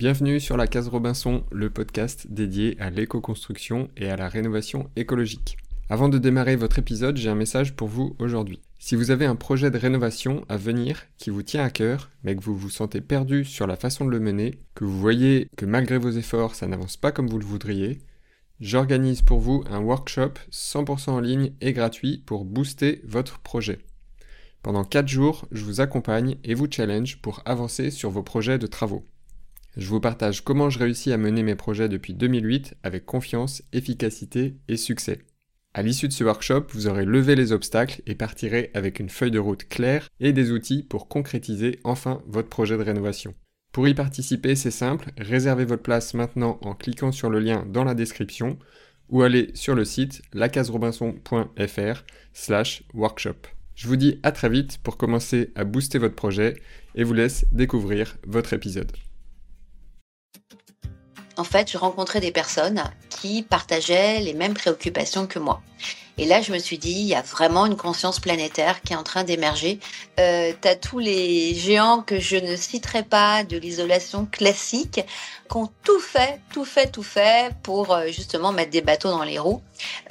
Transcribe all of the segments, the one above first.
Bienvenue sur la Case Robinson, le podcast dédié à l'éco-construction et à la rénovation écologique. Avant de démarrer votre épisode, j'ai un message pour vous aujourd'hui. Si vous avez un projet de rénovation à venir qui vous tient à cœur, mais que vous vous sentez perdu sur la façon de le mener, que vous voyez que malgré vos efforts ça n'avance pas comme vous le voudriez, j'organise pour vous un workshop 100% en ligne et gratuit pour booster votre projet. Pendant 4 jours, je vous accompagne et vous challenge pour avancer sur vos projets de travaux. Je vous partage comment je réussis à mener mes projets depuis 2008 avec confiance, efficacité et succès. À l'issue de ce workshop, vous aurez levé les obstacles et partirez avec une feuille de route claire et des outils pour concrétiser enfin votre projet de rénovation. Pour y participer, c'est simple, réservez votre place maintenant en cliquant sur le lien dans la description ou allez sur le site lacaserobinson.fr slash workshop. Je vous dis à très vite pour commencer à booster votre projet et vous laisse découvrir votre épisode en fait, je rencontrais des personnes qui partageaient les mêmes préoccupations que moi. Et là, je me suis dit, il y a vraiment une conscience planétaire qui est en train d'émerger. Euh, tu as tous les géants que je ne citerai pas de l'isolation classique, qui ont tout fait, tout fait, tout fait pour euh, justement mettre des bateaux dans les roues.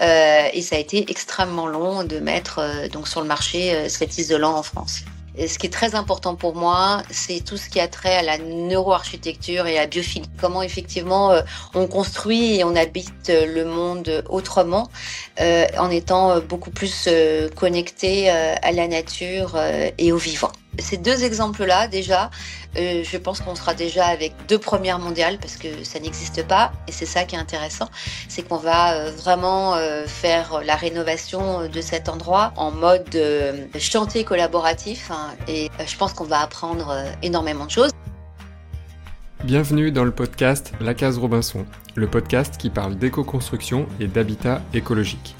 Euh, et ça a été extrêmement long de mettre euh, donc sur le marché cet isolant en France ce qui est très important pour moi, c'est tout ce qui a trait à la neuroarchitecture et à la biophilie. Comment effectivement euh, on construit et on habite euh, le monde autrement euh, en étant beaucoup plus connecté à la nature et au vivant. Ces deux exemples-là, déjà, euh, je pense qu'on sera déjà avec deux premières mondiales parce que ça n'existe pas. Et c'est ça qui est intéressant, c'est qu'on va euh, vraiment euh, faire la rénovation de cet endroit en mode chantier collaboratif. Hein, et je pense qu'on va apprendre énormément de choses. Bienvenue dans le podcast La Case Robinson, le podcast qui parle d'éco-construction et d'habitat écologique.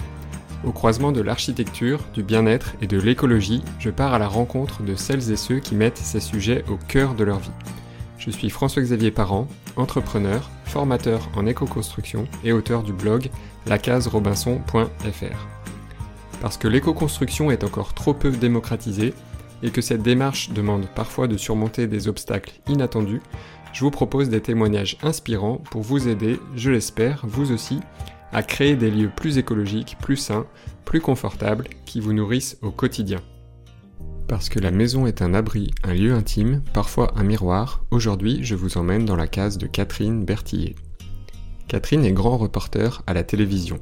Au croisement de l'architecture, du bien-être et de l'écologie, je pars à la rencontre de celles et ceux qui mettent ces sujets au cœur de leur vie. Je suis François-Xavier Parent, entrepreneur, formateur en éco-construction et auteur du blog lacaserobinson.fr. Parce que l'éco-construction est encore trop peu démocratisée et que cette démarche demande parfois de surmonter des obstacles inattendus, je vous propose des témoignages inspirants pour vous aider, je l'espère, vous aussi, à créer des lieux plus écologiques, plus sains, plus confortables, qui vous nourrissent au quotidien. Parce que la maison est un abri, un lieu intime, parfois un miroir, aujourd'hui je vous emmène dans la case de Catherine Bertillet. Catherine est grand reporter à la télévision.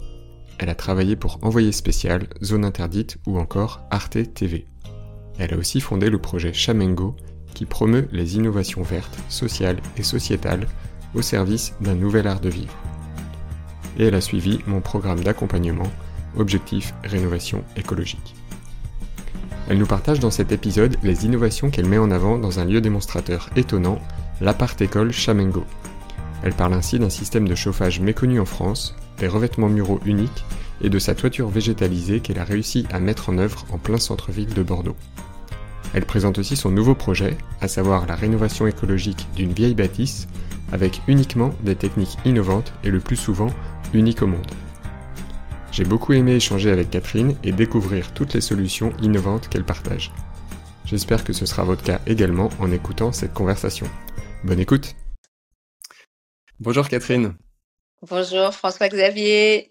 Elle a travaillé pour Envoyé spécial, Zone interdite ou encore Arte TV. Elle a aussi fondé le projet Chamengo qui promeut les innovations vertes, sociales et sociétales au service d'un nouvel art de vivre et elle a suivi mon programme d'accompagnement Objectif Rénovation écologique. Elle nous partage dans cet épisode les innovations qu'elle met en avant dans un lieu démonstrateur étonnant, l'appart école Chamengo. Elle parle ainsi d'un système de chauffage méconnu en France, des revêtements muraux uniques et de sa toiture végétalisée qu'elle a réussi à mettre en œuvre en plein centre-ville de Bordeaux. Elle présente aussi son nouveau projet, à savoir la rénovation écologique d'une vieille bâtisse, avec uniquement des techniques innovantes et le plus souvent unique au monde. J'ai beaucoup aimé échanger avec Catherine et découvrir toutes les solutions innovantes qu'elle partage. J'espère que ce sera votre cas également en écoutant cette conversation. Bonne écoute Bonjour Catherine Bonjour François-Xavier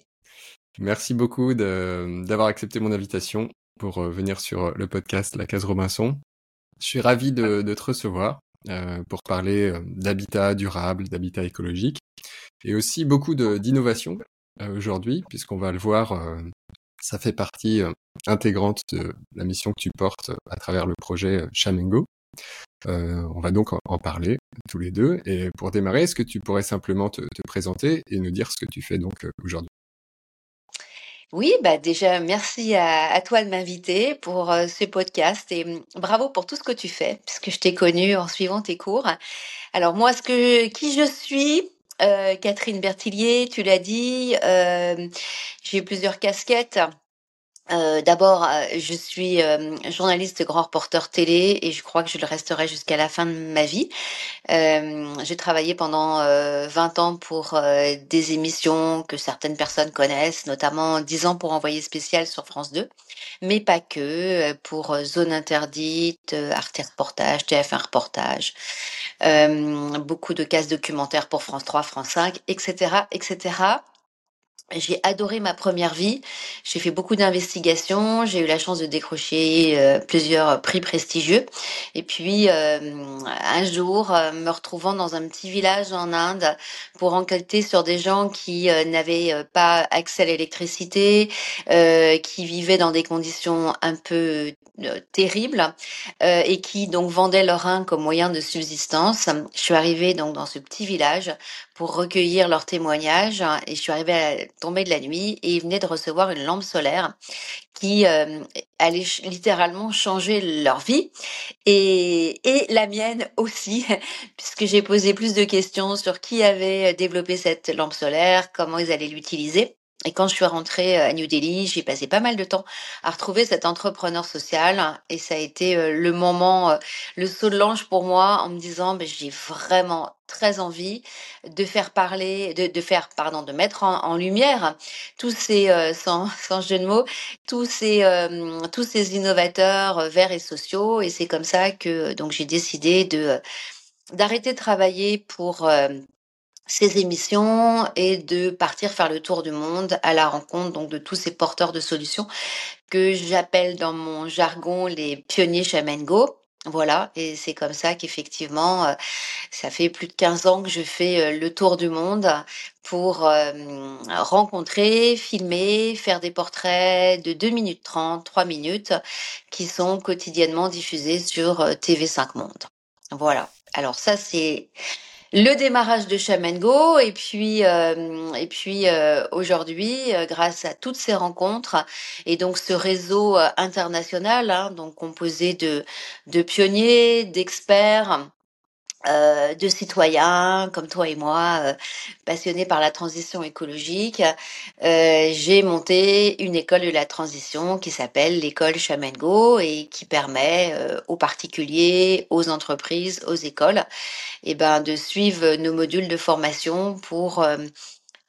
Merci beaucoup d'avoir accepté mon invitation pour euh, venir sur le podcast La Case Robinson. Je suis ravi de, te recevoir euh, pour parler euh, d'habitat durable, d'habitat écologique et aussi beaucoup d'innovation euh, aujourd'hui, puisqu'on va le voir, euh, ça fait partie euh, intégrante de la mission que tu portes à travers le projet Chamengo. on va donc en, parler tous les deux. Et pour démarrer, est-ce que tu pourrais simplement te, présenter et nous dire ce que tu fais donc aujourd'hui? Oui, bah déjà, merci à, toi de m'inviter pour ce podcast et mmh, bravo pour tout ce que tu fais, puisque je t'ai connu en suivant tes cours. Alors moi, ce que, qui je suis, Catherine Bertillier, tu l'as dit, euh, j'ai eu plusieurs casquettes. Euh, d'abord, euh, je suis euh, journaliste grand reporter télé et je crois que je le resterai jusqu'à la fin de ma vie. j'ai travaillé pendant 20 ans pour des émissions que certaines personnes connaissent, notamment 10 ans pour Envoyé spécial sur France 2, mais pas que, pour Zone interdite, Arte Reportage, TF1 Reportage, beaucoup de cases documentaires pour France 3, France 5, etc., etc. J'ai adoré ma première vie. J'ai fait beaucoup d'investigations. J'ai eu la chance de décrocher euh, plusieurs prix prestigieux. Et puis, euh, un jour, euh, me retrouvant dans un petit village en Inde pour enquêter sur des gens qui n'avaient pas accès à l'électricité, qui vivaient dans des conditions un peu terribles et qui donc vendaient leur rein comme moyen de subsistance. Je suis arrivée donc dans ce petit village pour recueillir leurs témoignages et je suis arrivée à tomber de la nuit et ils venaient de recevoir une lampe solaire qui euh, allait littéralement changer leur vie et, et la mienne aussi puisque j'ai posé plus de questions sur qui avait développé cette lampe solaire, comment ils allaient l'utiliser. Et quand je suis rentrée euh, à New Delhi, j'ai passé pas mal de temps à retrouver cet entrepreneur social et ça a été euh, le moment, euh, le saut de l'ange pour moi en me disant, ben, j'ai vraiment très envie de faire parler, de, faire, pardon, de mettre en, lumière tous ces, sans, sans, jeu de mots, tous ces, tous ces innovateurs verts et sociaux. Et c'est comme ça que donc j'ai décidé de d'arrêter de travailler pour ces émissions et de partir faire le tour du monde à la rencontre donc de tous ces porteurs de solutions que j'appelle dans mon jargon les pionniers Go. Voilà, et c'est comme ça qu'effectivement, euh, ça fait plus de 15 ans que je fais euh, le tour du monde pour euh, rencontrer, filmer, faire des portraits de 2 minutes 30, 3 minutes qui sont quotidiennement diffusés sur TV5 Monde. Voilà. Alors ça, c'est le démarrage de Shaman Go et puis euh, et puis euh, aujourd'hui euh, grâce à toutes ces rencontres et donc ce réseau international hein, donc composé de de pionniers d'experts euh, de citoyens comme toi et moi, euh, passionnés par la transition écologique, euh, j'ai monté une école de la transition qui s'appelle l'école Chamengo et qui permet aux particuliers, aux entreprises, aux écoles, et eh ben, de suivre nos modules de formation pour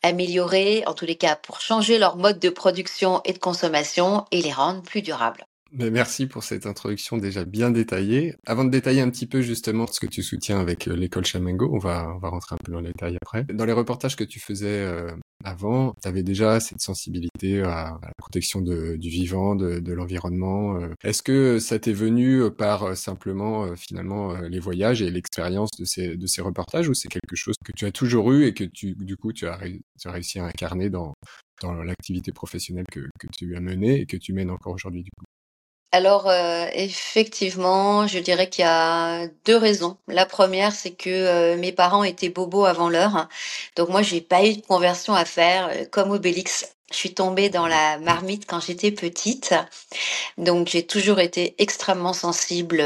améliorer, en tous les cas, pour changer leur mode de production et de consommation et les rendre plus durables. Merci pour cette introduction déjà bien détaillée. Avant de détailler un petit peu justement ce que tu soutiens avec euh, l'école Chamengo, on va, on va rentrer un peu dans les détails après. Dans les reportages que tu faisais euh, avant, tu avais déjà cette sensibilité à, la protection de, du vivant, de, de l'environnement. Euh. Est-ce que ça t'est venu par simplement finalement les voyages et l'expérience de ces, de ces reportages ou c'est quelque chose que tu as toujours eu et que tu, du coup tu as, tu as réussi à incarner dans, dans l'activité professionnelle que, que tu as menée et que tu mènes encore aujourd'hui du coup? Alors euh, effectivement, je dirais qu'il y a deux raisons. La première, c'est que euh, mes parents étaient bobos avant l'heure, donc moi j'ai pas eu de conversion à faire euh, comme Obélix. Je suis tombée dans la marmite quand j'étais petite, donc j'ai toujours été extrêmement sensible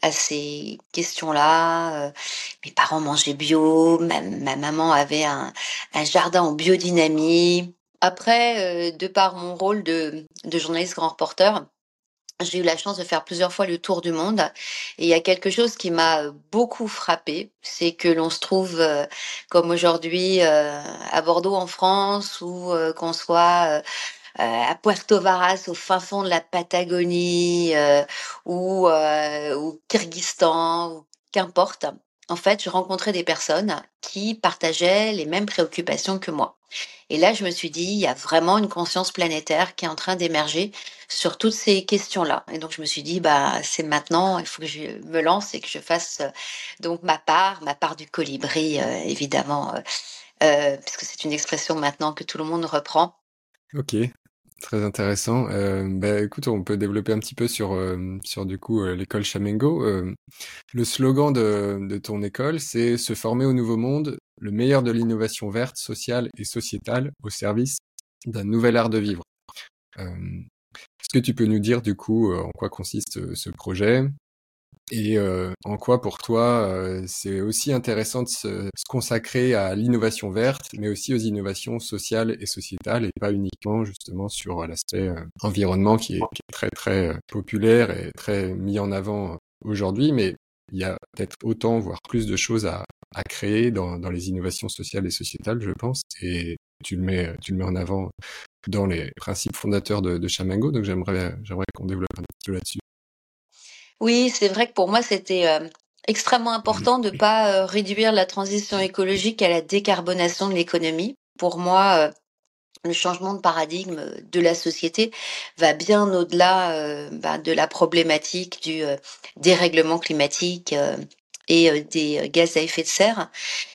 à ces questions-là. Mes parents mangeaient bio, ma, maman avait un, jardin en biodynamie. Après, de par mon rôle de journaliste grand reporter, j'ai eu la chance de faire plusieurs fois le tour du monde et il y a quelque chose qui m'a beaucoup frappé, c'est que l'on se trouve euh, comme aujourd'hui euh, à Bordeaux en France ou euh, qu'on soit à Puerto Varas au fin fond de la Patagonie ou au Kyrgyzstan ou qu'importe. En fait, je rencontrais des personnes qui partageaient les mêmes préoccupations que moi. Et là, je me suis dit, il y a vraiment une conscience planétaire qui est en train d'émerger sur toutes ces questions-là. Et donc, je me suis dit, bah, c'est maintenant, il faut que je me lance et que je fasse euh, donc ma part, ma part du colibri, euh, évidemment, euh, puisque c'est une expression maintenant que tout le monde reprend. Ok, Très intéressant. Euh, bah, écoute, on peut développer un petit peu sur, sur du coup l'école Chamengo. le slogan de, de ton école, c'est se former au nouveau monde, le meilleur de l'innovation verte, sociale et sociétale au service d'un nouvel art de vivre. Euh, est-ce que tu peux nous dire du coup euh, en quoi consiste euh, ce projet? Et en quoi pour toi c'est aussi intéressant de se, consacrer à l'innovation verte, mais aussi aux innovations sociales et sociétales, et pas uniquement justement sur l'aspect environnement qui est, qui est, très très populaire et très mis en avant aujourd'hui, mais il y a peut-être autant, voire plus de choses à, à créer dans, dans, les innovations sociales et sociétales, je pense, et tu le mets, tu le mets en avant dans les principes fondateurs de, de Chamango, donc j'aimerais, j'aimerais qu'on développe un petit peu là-dessus. Oui, c'est vrai que pour moi, c'était euh, extrêmement important de ne pas euh, réduire la transition écologique à la décarbonation de l'économie. Pour moi, euh, le changement de paradigme de la société va bien au-delà bah, de la problématique du dérèglement climatique et des gaz à effet de serre.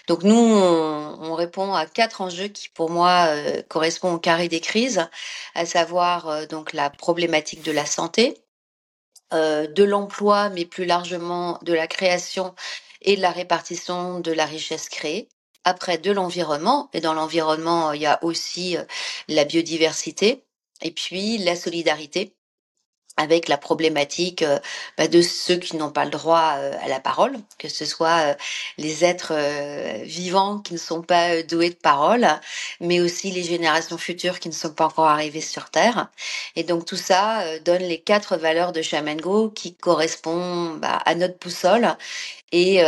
Donc nous, on, répond à quatre enjeux qui, pour moi, correspondent au carré des crises, à savoir donc la problématique de la santé, de l'emploi, mais plus largement de la création et de la répartition de la richesse créée. Après, de l'environnement, et dans l'environnement, il y a aussi la biodiversité, et puis la solidarité avec la problématique euh, bah, de ceux qui n'ont pas le droit euh, à la parole, que ce soit euh, les êtres vivants qui ne sont pas doués de parole, mais aussi les générations futures qui ne sont pas encore arrivées sur Terre. Et donc tout ça donne les quatre valeurs de Shamango qui correspondent bah, à notre boussole et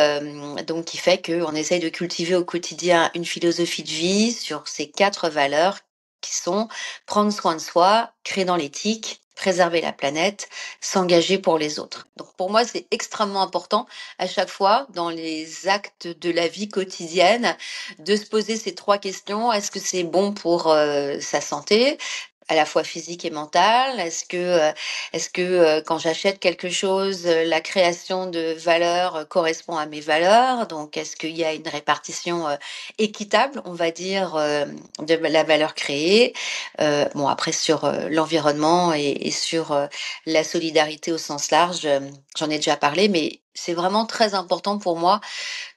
donc qui fait qu'on essaye de cultiver au quotidien une philosophie de vie sur ces quatre valeurs qui sont prendre soin de soi, créer dans l'éthique, préserver la planète, s'engager pour les autres. Donc pour moi, c'est extrêmement important à chaque fois dans les actes de la vie quotidienne de se poser ces trois questions. Est-ce que c'est bon pour euh, sa santé? À la fois physique et mentale? Est-ce que, euh, est-ce que euh, quand j'achète quelque chose, euh, la création de valeur correspond à mes valeurs? Donc, est-ce qu'il y a une répartition équitable, on va dire, de la valeur créée? Bon, après sur l'environnement et, et, sur la solidarité au sens large, j'en ai déjà parlé, mais c'est vraiment très important pour moi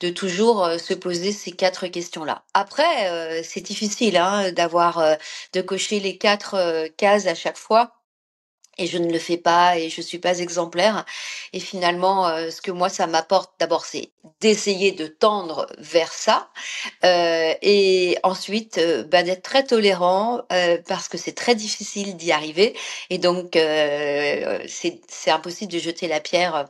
de toujours euh, se poser ces quatre questions-là. Après, euh, c'est difficile hein, d'avoir euh, de cocher les quatre cases à chaque fois et je ne le fais pas et je suis pas exemplaire. Et finalement, euh, ce que moi ça m'apporte d'abord, c'est d'essayer de tendre vers ça, euh, et ensuite euh, bah, d'être très tolérant euh, parce que c'est très difficile d'y arriver. Et donc euh, c'est impossible de jeter la pierre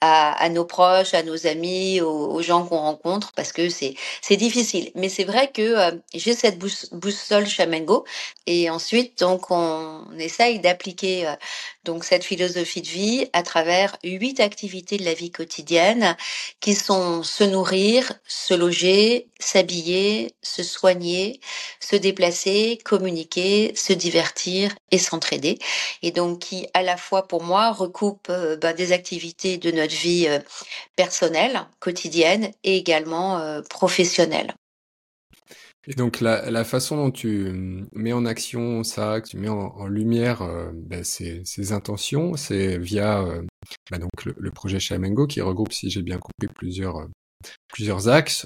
à, à, nos proches, à nos amis, aux, gens qu'on rencontre parce que c'est difficile. Mais c'est vrai que j'ai cette boussole Chamengo et ensuite donc on, on essaye d'appliquer donc cette philosophie de vie à travers huit activités de la vie quotidienne qui sont se nourrir, se loger, s'habiller, se soigner, se déplacer, communiquer, se divertir et s'entraider. Et donc qui à la fois pour moi recoupe euh, ben, des activités de notre vie euh, personnelle, quotidienne et également euh, professionnelle. Et donc la, la, façon dont tu hum, mets en action ça, que tu mets en, en lumière euh, ben, ces, intentions, c'est via euh, ben donc le, projet Shamengo qui regroupe, si j'ai bien compris, plusieurs, euh, plusieurs axes.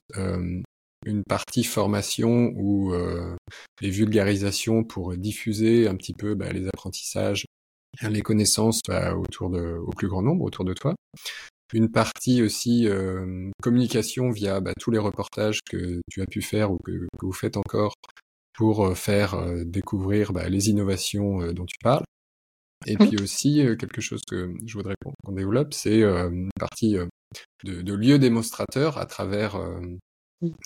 une partie formation ou les vulgarisations pour diffuser un petit peu ben, les apprentissages, les connaissances autour de, au plus grand nombre autour de toi une partie aussi euh, communication via bah, tous les reportages que tu as pu faire ou que, que vous faites encore pour euh, faire euh, découvrir bah, les innovations euh, dont tu parles. Et puis aussi, quelque chose que je voudrais qu'on développe, c'est une partie de, de lieu démonstrateur à travers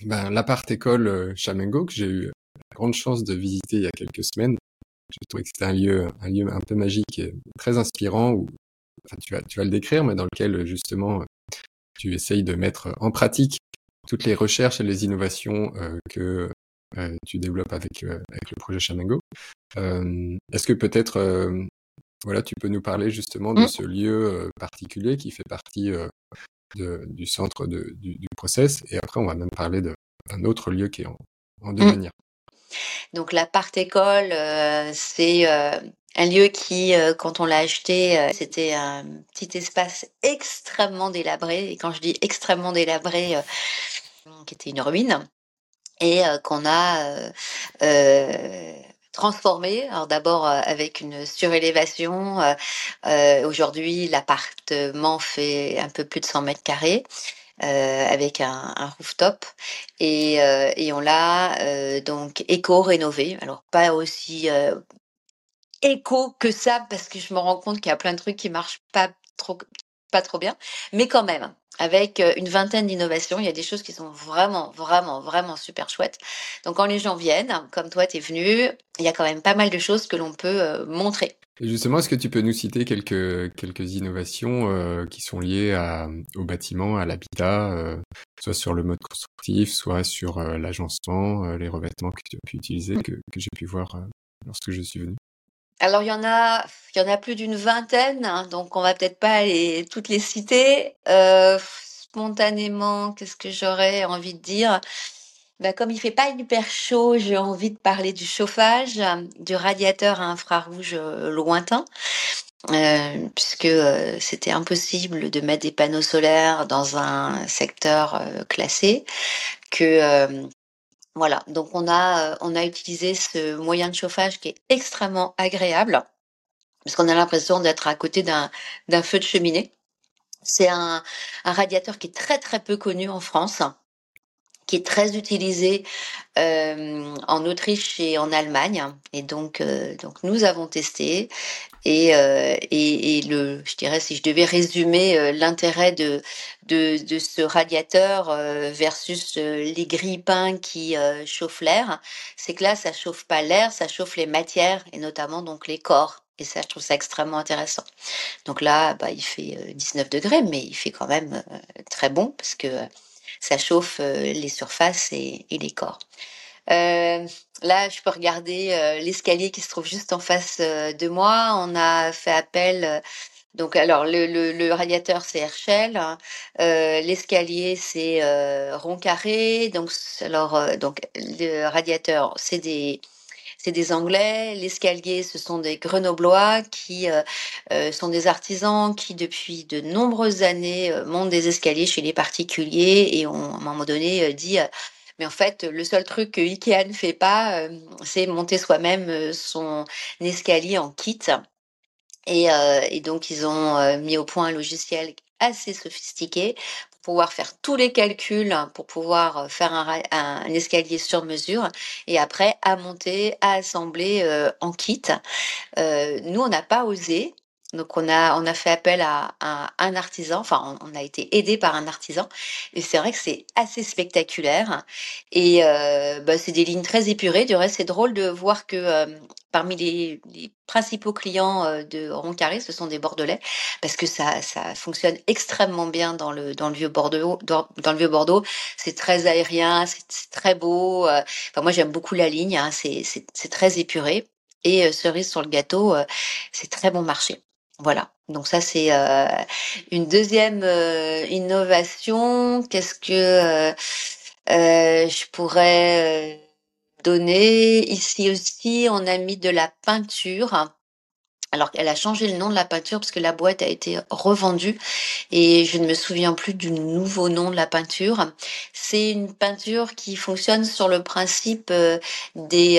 ben, l'appart école Chamengo que j'ai eu la grande chance de visiter il y a quelques semaines. Je trouvais que c'était un lieu, un lieu un peu magique et très inspirant où tu, vas, tu vas le décrire, mais dans lequel justement tu essayes de mettre en pratique toutes les recherches et les innovations euh, que euh, tu développes avec, euh, avec le projet Chamango. Euh, est-ce que peut-être voilà, tu peux nous parler justement de mmh. ce lieu particulier qui fait partie de, du centre de, du, du, process? Et après on va même parler d'un autre lieu qui est en, en devenir. Mmh. Donc la part école, c'est un lieu qui, euh, quand on l'a acheté, euh, c'était un petit espace extrêmement délabré. Et quand je dis extrêmement délabré, euh, qui était une ruine, et qu'on a transformé. Alors d'abord avec une surélévation. Aujourd'hui, l'appartement fait un peu plus de 100 mètres carrés. avec un, rooftop et, et on l'a donc éco-rénové. Alors pas aussi éco que ça parce que je me rends compte qu'il y a plein de trucs qui marchent pas trop pas trop bien, mais quand même avec une vingtaine d'innovations. Il y a des choses qui sont vraiment, vraiment, vraiment super chouettes. Donc quand les gens viennent, comme toi, tu es venu, il y a quand même pas mal de choses que l'on peut montrer. Et justement, est-ce que tu peux nous citer quelques, quelques innovations qui sont liées à, au bâtiment, à l'habitat, soit sur le mode constructif, soit sur l'agencement, les revêtements que tu as pu utiliser, que, que j'ai pu voir lorsque je suis venu? Alors il y en a, il y en a plus d'une vingtaine, hein, donc on va peut-être pas les, toutes les citer. Euh, spontanément, qu'est-ce que j'aurais envie de dire? Ben, Comme il fait pas hyper chaud, j'ai envie de parler du chauffage, du radiateur à infrarouge euh, lointain. Euh, puisque c'était impossible de mettre des panneaux solaires dans un secteur classé, que voilà, donc on a, euh, on a utilisé ce moyen de chauffage qui est extrêmement agréable, parce qu'on a l'impression d'être à côté d'un feu de cheminée. C'est un, un radiateur qui est très très peu connu en France, qui est très utilisé euh, en Autriche et en Allemagne. Et donc, euh, donc nous avons testé. Et, euh, et, et, le, je dirais, si je devais résumer l'intérêt de, de, ce radiateur versus les grille-pains qui chauffent l'air, c'est que là, ça chauffe pas l'air, ça chauffe les matières et notamment donc les corps. Et ça, je trouve ça extrêmement intéressant. Donc là, bah, il fait 19 degrés, mais il fait quand même très bon parce que ça chauffe les surfaces et, les corps. Euh, là, je peux regarder euh, l'escalier qui se trouve juste en face euh, de moi. On a fait appel. donc, alors, le, radiateur, c'est Herschel. Hein. L'escalier, c'est rond carré. Donc, alors, donc, le radiateur, c'est des c'est des Anglais. L'escalier, ce sont des Grenoblois qui sont des artisans qui, depuis de nombreuses années, montent des escaliers chez les particuliers et ont, à un moment donné, dit mais en fait, le seul truc que Ikea ne fait pas, euh, c'est monter soi-même euh, son escalier en kit. Et, euh, donc, ils ont mis au point un logiciel assez sophistiqué pouvoir faire tous les calculs, pour pouvoir faire un, escalier sur mesure et après à monter, à assembler en kit. nous, on n'a pas osé donc on a on a fait appel à, un artisan, enfin on, a été aidé par un artisan et c'est vrai que c'est assez spectaculaire et euh, bah, c'est des lignes très épurées. Du reste c'est drôle de voir que euh, parmi les, principaux clients euh, de Roncarré ce sont des Bordelais parce que ça ça fonctionne extrêmement bien dans le dans le vieux Bordeaux dans, le vieux Bordeaux. C'est très aérien, c'est très beau. Enfin moi j'aime beaucoup la ligne, hein, c'est c'est très épuré. Et cerise sur le gâteau, c'est très bon marché. Voilà. Donc ça c'est euh, une deuxième euh, innovation. Qu'est-ce que euh, je pourrais donner? Ici aussi On a mis de la peinture. Alors elle a changé le nom de la peinture parce que la boîte a été revendue et je ne me souviens plus du nouveau nom de la peinture. C'est une peinture qui fonctionne sur le principe des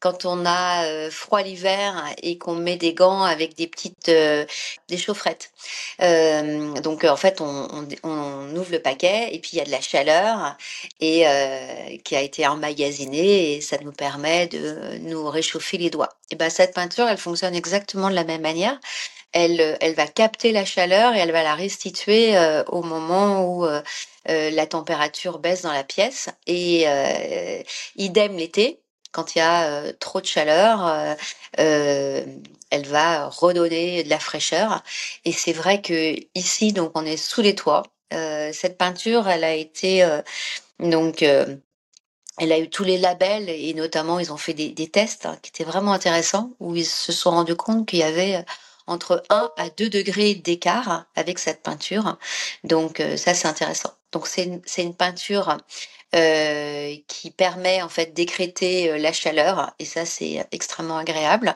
quand on a euh, froid l'hiver et qu'on met des gants avec des petites euh, des chaufferettes. Euh, donc en fait on, on, ouvre le paquet et puis il y a de la chaleur et qui a été emmagasinée et ça nous permet de nous réchauffer les doigts. Et ben cette peinture elle fonctionne exactement de la même manière. Elle, elle va capter la chaleur et elle va la restituer au moment où la température baisse dans la pièce et idem l'été quand il y a euh, trop de chaleur, euh, euh, elle va redonner de la fraîcheur. Et c'est vrai que ici, donc, on est sous les toits. cette peinture, elle a été donc elle a eu tous les labels et notamment ils ont fait des, tests hein, qui étaient vraiment intéressants où ils se sont rendus compte qu'il y avait entre 1 à 2 degrés d'écart avec cette peinture. Donc ça c'est intéressant. Donc c'est une, une, peinture euh, qui permet en fait d'écréter euh, la chaleur et ça c'est extrêmement agréable.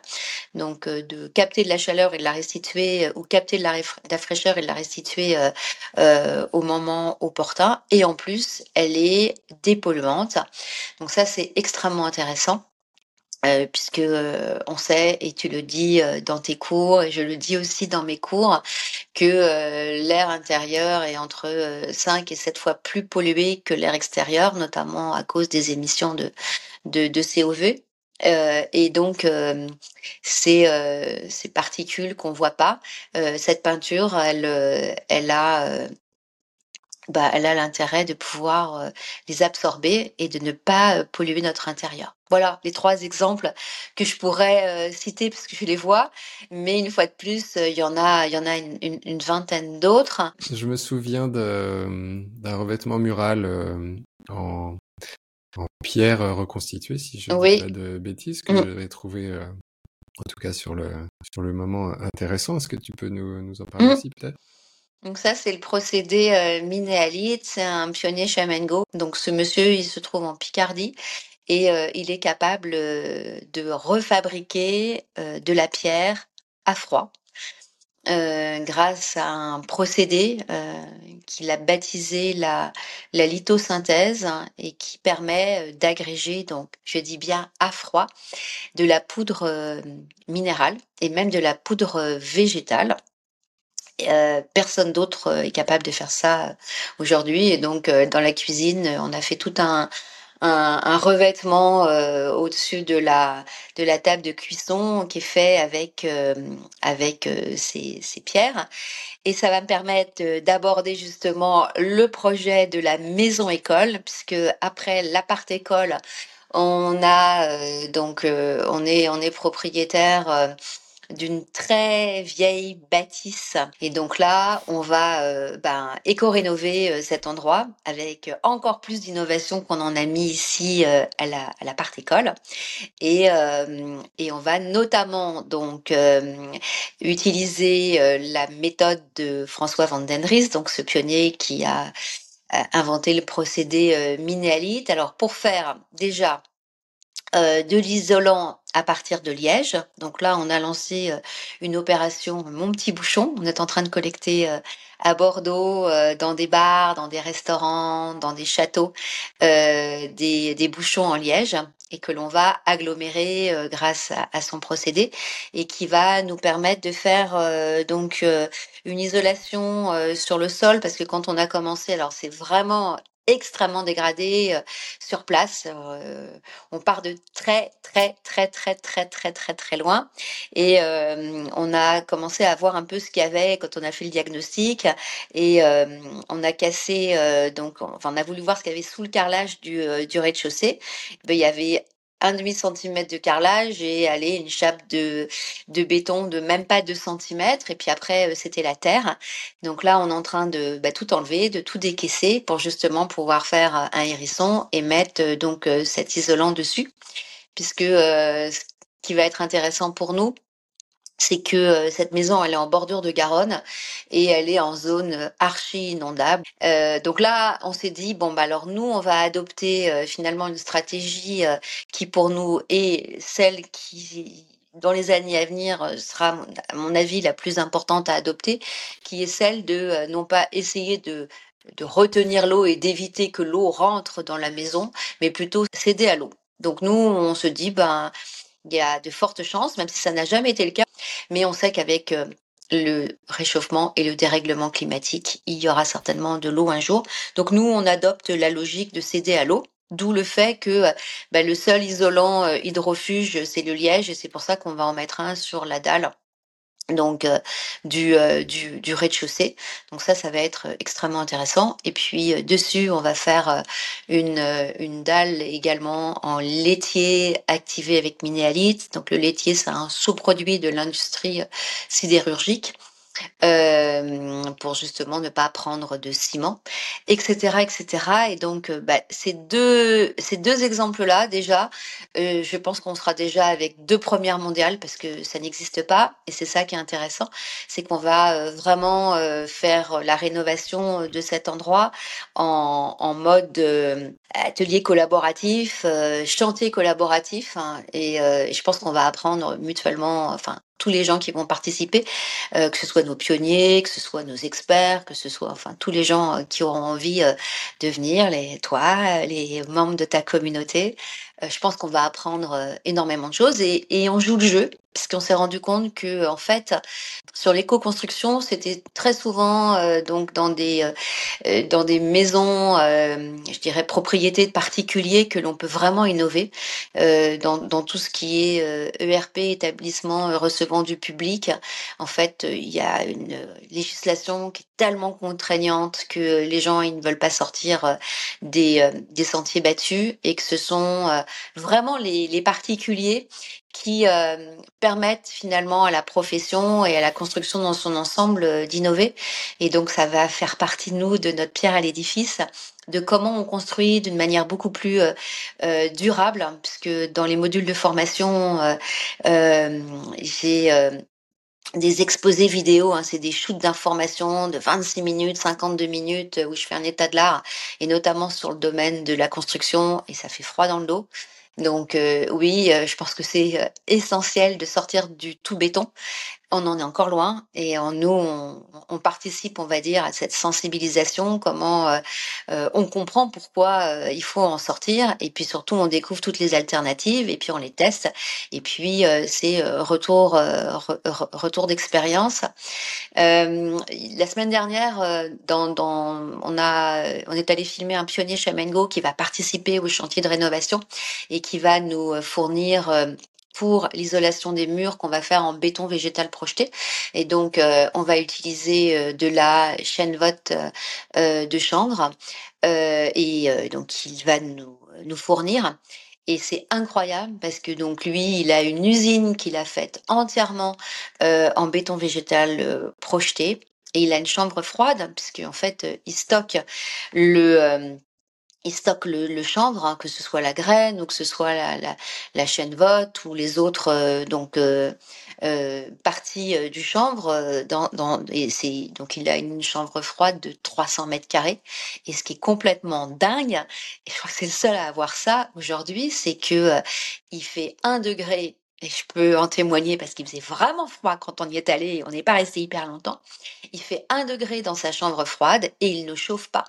Donc euh, de capter de la chaleur et de la restituer ou capter de la, fraîcheur et de la restituer au moment opportun et en plus elle est dépolluante. Donc ça c'est extrêmement intéressant. Euh, puisque euh, on sait, et tu le dis euh, dans tes cours, et je le dis aussi dans mes cours, que l'air intérieur est entre 5 et 7 fois plus pollué que l'air extérieur, notamment à cause des émissions de, de, de COV. et donc, ces, ces particules qu'on voit pas, cette peinture, elle, elle a bah, elle a l'intérêt de pouvoir euh, les absorber et de ne pas euh, polluer notre intérieur. Voilà les trois exemples que je pourrais euh, citer parce que je les vois, mais une fois de plus, il y en a, il y en a une, vingtaine d'autres. Je me souviens d'un revêtement mural en, pierre reconstituée, si je ne dis pas de bêtises, que mmh. j'avais trouvé, en tout cas sur le, sur le moment intéressant. Est-ce que tu peux nous, nous en parler mmh. aussi peut-être? Donc ça, c'est le procédé euh, minéalite, c'est un pionnier chamengo. Donc ce monsieur, il se trouve en Picardie et euh, il est capable euh, de refabriquer euh, de la pierre à froid grâce à un procédé qu'il a baptisé la, la lithosynthèse et qui permet d'agréger, donc je dis bien à froid, de la poudre minérale et même de la poudre végétale euh, personne d'autre euh, est capable de faire ça euh, aujourd'hui. Et donc, dans la cuisine, on a fait tout un, un, revêtement au-dessus de la, de la table de cuisson qui est fait avec, avec ces, ces, pierres. Et ça va me permettre d'aborder justement le projet de la maison école, puisque après l'appart école, on a donc on est on est propriétaire d'une très vieille bâtisse. Et donc là, on va euh, ben, éco-rénover euh, cet endroit avec encore plus d'innovation qu'on en a mis ici euh, à la, à la part école. Et, et on va notamment donc utiliser la méthode de François Van den Ries, donc ce pionnier qui a inventé le procédé minéalite. Alors pour faire déjà euh, de l'isolant à partir de Liège. Donc là, on a lancé euh, une opération Mon petit bouchon. On est en train de collecter euh, à Bordeaux, dans des bars, dans des restaurants, dans des châteaux, des, des, bouchons en liège et que l'on va agglomérer grâce à, son procédé et qui va nous permettre de faire donc une isolation sur le sol parce que quand on a commencé, alors c'est vraiment extrêmement dégradé sur place. On part de très très très très très très très très loin et on a commencé à voir un peu ce qu'il y avait quand on a fait le diagnostic et on a cassé donc enfin on a voulu voir ce qu'il y avait sous le carrelage du, du rez-de-chaussée. Ben, il y avait un demi centimètre de carrelage et aller une chape de, béton de même pas 2 centimètres. Et puis après, euh, c'était la terre. Donc là, on est en train de bah, tout enlever, de tout décaisser pour justement pouvoir faire euh, un hérisson et mettre euh, donc cet isolant dessus. Puisque ce qui va être intéressant pour nous, c'est que euh, cette maison, elle est en bordure de Garonne et elle est en zone euh, archi inondable. Euh, donc là, on s'est dit bon bah alors nous, on va adopter finalement une stratégie qui pour nous est celle qui dans les années à venir sera à mon avis la plus importante à adopter, qui est celle de non pas essayer de de retenir l'eau et d'éviter que l'eau rentre dans la maison, mais plutôt céder à l'eau. Donc nous, on se dit ben il y a de fortes chances, même si ça n'a jamais été le cas, mais on sait qu'avec euh, le réchauffement et le dérèglement climatique, il y aura certainement de l'eau un jour. Donc nous, on adopte la logique de céder à l'eau. D'où le fait que euh, bah, le seul isolant euh, hydrofuge, c'est le liège, et c'est pour ça qu'on va en mettre un sur la dalle donc euh, du, euh, du, du rez-de-chaussée. Donc ça, ça va être extrêmement intéressant. Et puis euh, dessus, on va faire une, une dalle également en laitier activé avec minéalite. Donc le laitier, c'est un sous-produit de l'industrie sidérurgique. Pour justement ne pas prendre de ciment, etc., etc. Et donc, bah, ces deux ces deux exemples-là, déjà, je pense qu'on sera déjà avec deux premières mondiales parce que ça n'existe pas. Et c'est ça qui est intéressant, c'est qu'on va vraiment faire la rénovation de cet endroit en, en mode atelier collaboratif, chantier collaboratif. Hein, et, et je pense qu'on va apprendre mutuellement, enfin tous les gens qui vont participer, euh, que ce soit nos pionniers, que ce soit nos experts, que ce soit enfin tous les gens euh, qui auront envie euh, de venir, les toi, les membres de ta communauté. Je pense qu'on va apprendre énormément de choses et, et on joue le jeu parce qu'on s'est rendu compte que en fait sur l'éco-construction c'était très souvent donc dans des dans des maisons je dirais propriétés de particuliers que l'on peut vraiment innover dans, dans tout ce qui est ERP e établissement recevant du public. En fait il y a une législation qui est tellement contraignante que les gens ils ne veulent pas sortir des, des sentiers battus et que ce sont vraiment les, les particuliers qui euh, permettent finalement à la profession et à la construction dans son ensemble euh, d'innover. Et donc ça va faire partie de nous, de notre pierre à l'édifice, de comment on construit d'une manière beaucoup plus euh, euh durable, puisque dans les modules de formation, j'ai des exposés vidéo, hein, c'est des shoots d'informations de 26 minutes, 52 minutes, où je fais un état de l'art, et notamment sur le domaine de la construction, et ça fait froid dans le dos. Donc euh, oui, euh, je pense que c'est euh, essentiel de sortir du tout béton on en est encore loin et en nous, on, participe, on va dire, à cette sensibilisation, comment euh, euh, on comprend pourquoi euh, il faut en sortir et puis surtout on découvre toutes les alternatives et puis on les teste et puis c'est retour retour d'expérience. la semaine dernière, dans, dans, on a on est allé filmer un pionnier Chamengo qui va participer au chantier de rénovation et qui va nous fournir pour l'isolation des murs qu'on va faire en béton végétal projeté. Et donc, euh, on va utiliser euh, de la chaîne vote euh, de chanvre et donc il va nous, nous fournir. Et c'est incroyable parce que donc lui, il a une usine qu'il a faite entièrement en béton végétal projeté et il a une chambre froide puisque en fait il stocke le il stocke le, chanvre, hein, que ce soit la graine ou que ce soit la, la, la ou les autres euh, donc euh, euh, parties du chanvre. Dans, dans, et c'est donc il a une chambre froide de 300 mètres carrés. Et ce qui est complètement dingue, et je crois que c'est le seul à avoir ça aujourd'hui, c'est que il fait un degré. Et je peux en témoigner parce qu'il faisait vraiment froid quand on y est allé on n'est pas resté hyper longtemps. Il fait un degré dans sa chambre froide et il ne chauffe pas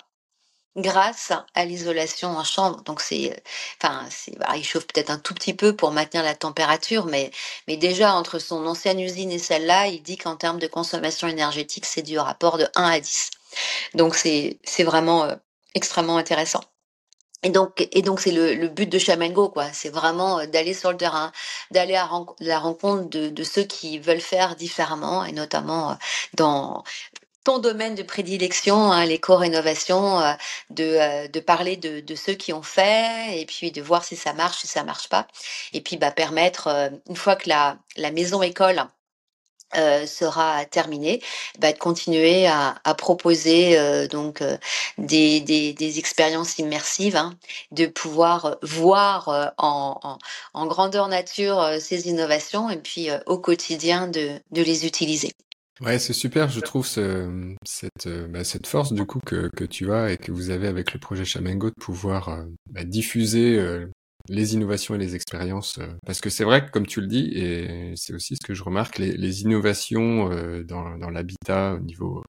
grâce à l'isolation en chambre. Donc c'est, enfin, c'est, il chauffe peut-être un tout petit peu pour maintenir la température, mais, mais déjà entre son ancienne usine et celle-là, il dit qu'en termes de consommation énergétique, c'est du rapport de 1 à 10. Donc c'est, vraiment euh, extrêmement intéressant. Et donc, et donc c'est le, le, but de Chamengo, quoi. C'est vraiment euh, d'aller sur le terrain, d'aller à la rencontre de, de, ceux qui veulent faire différemment, et notamment euh, dans ton domaine de prédilection, hein, l'éco-rénovation, euh, de, euh, de parler de, de, ceux qui ont fait et puis de voir si ça marche, si ça marche pas. Et puis bah, permettre, euh, une fois que la, la maison école sera terminée, bah, de continuer à, à proposer donc des, des, des, expériences immersives, hein, de pouvoir voir en, en, en, grandeur nature ces innovations et puis au quotidien de, de les utiliser. Ouais, c'est super, je trouve ce, cette, euh, bah, cette force du coup que, que tu as et que vous avez avec le projet Chamengo de pouvoir euh, bah, diffuser euh, les innovations et les expériences. parce que c'est vrai que comme tu le dis, et c'est aussi ce que je remarque, les, les innovations dans, dans l'habitat au niveau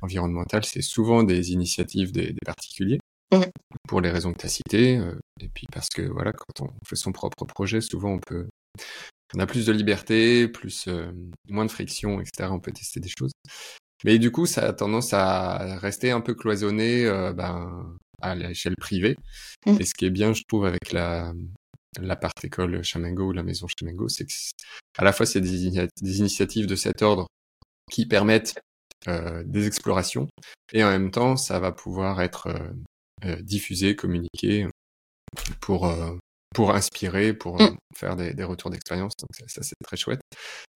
environnemental, c'est souvent des initiatives des, des particuliers. Pour les raisons que tu as citées, et puis parce que voilà, quand on fait son propre projet, souvent on peut on a plus de liberté, plus euh, moins de friction, etc. On peut tester des choses. Mais du coup, ça a tendance à rester un peu cloisonné euh, ben, à l'échelle privée. Mmh. Et ce qui est bien, je trouve, avec la, la part école Chamengo ou la maison Chamengo, c'est que à la fois c'est des, des, initiatives de cet ordre qui permettent euh, des explorations et en même temps ça va pouvoir être euh, diffusé, communiqué pour pour inspirer, pour mmh. faire des, des retours d'expérience. Donc ça, c'est très chouette.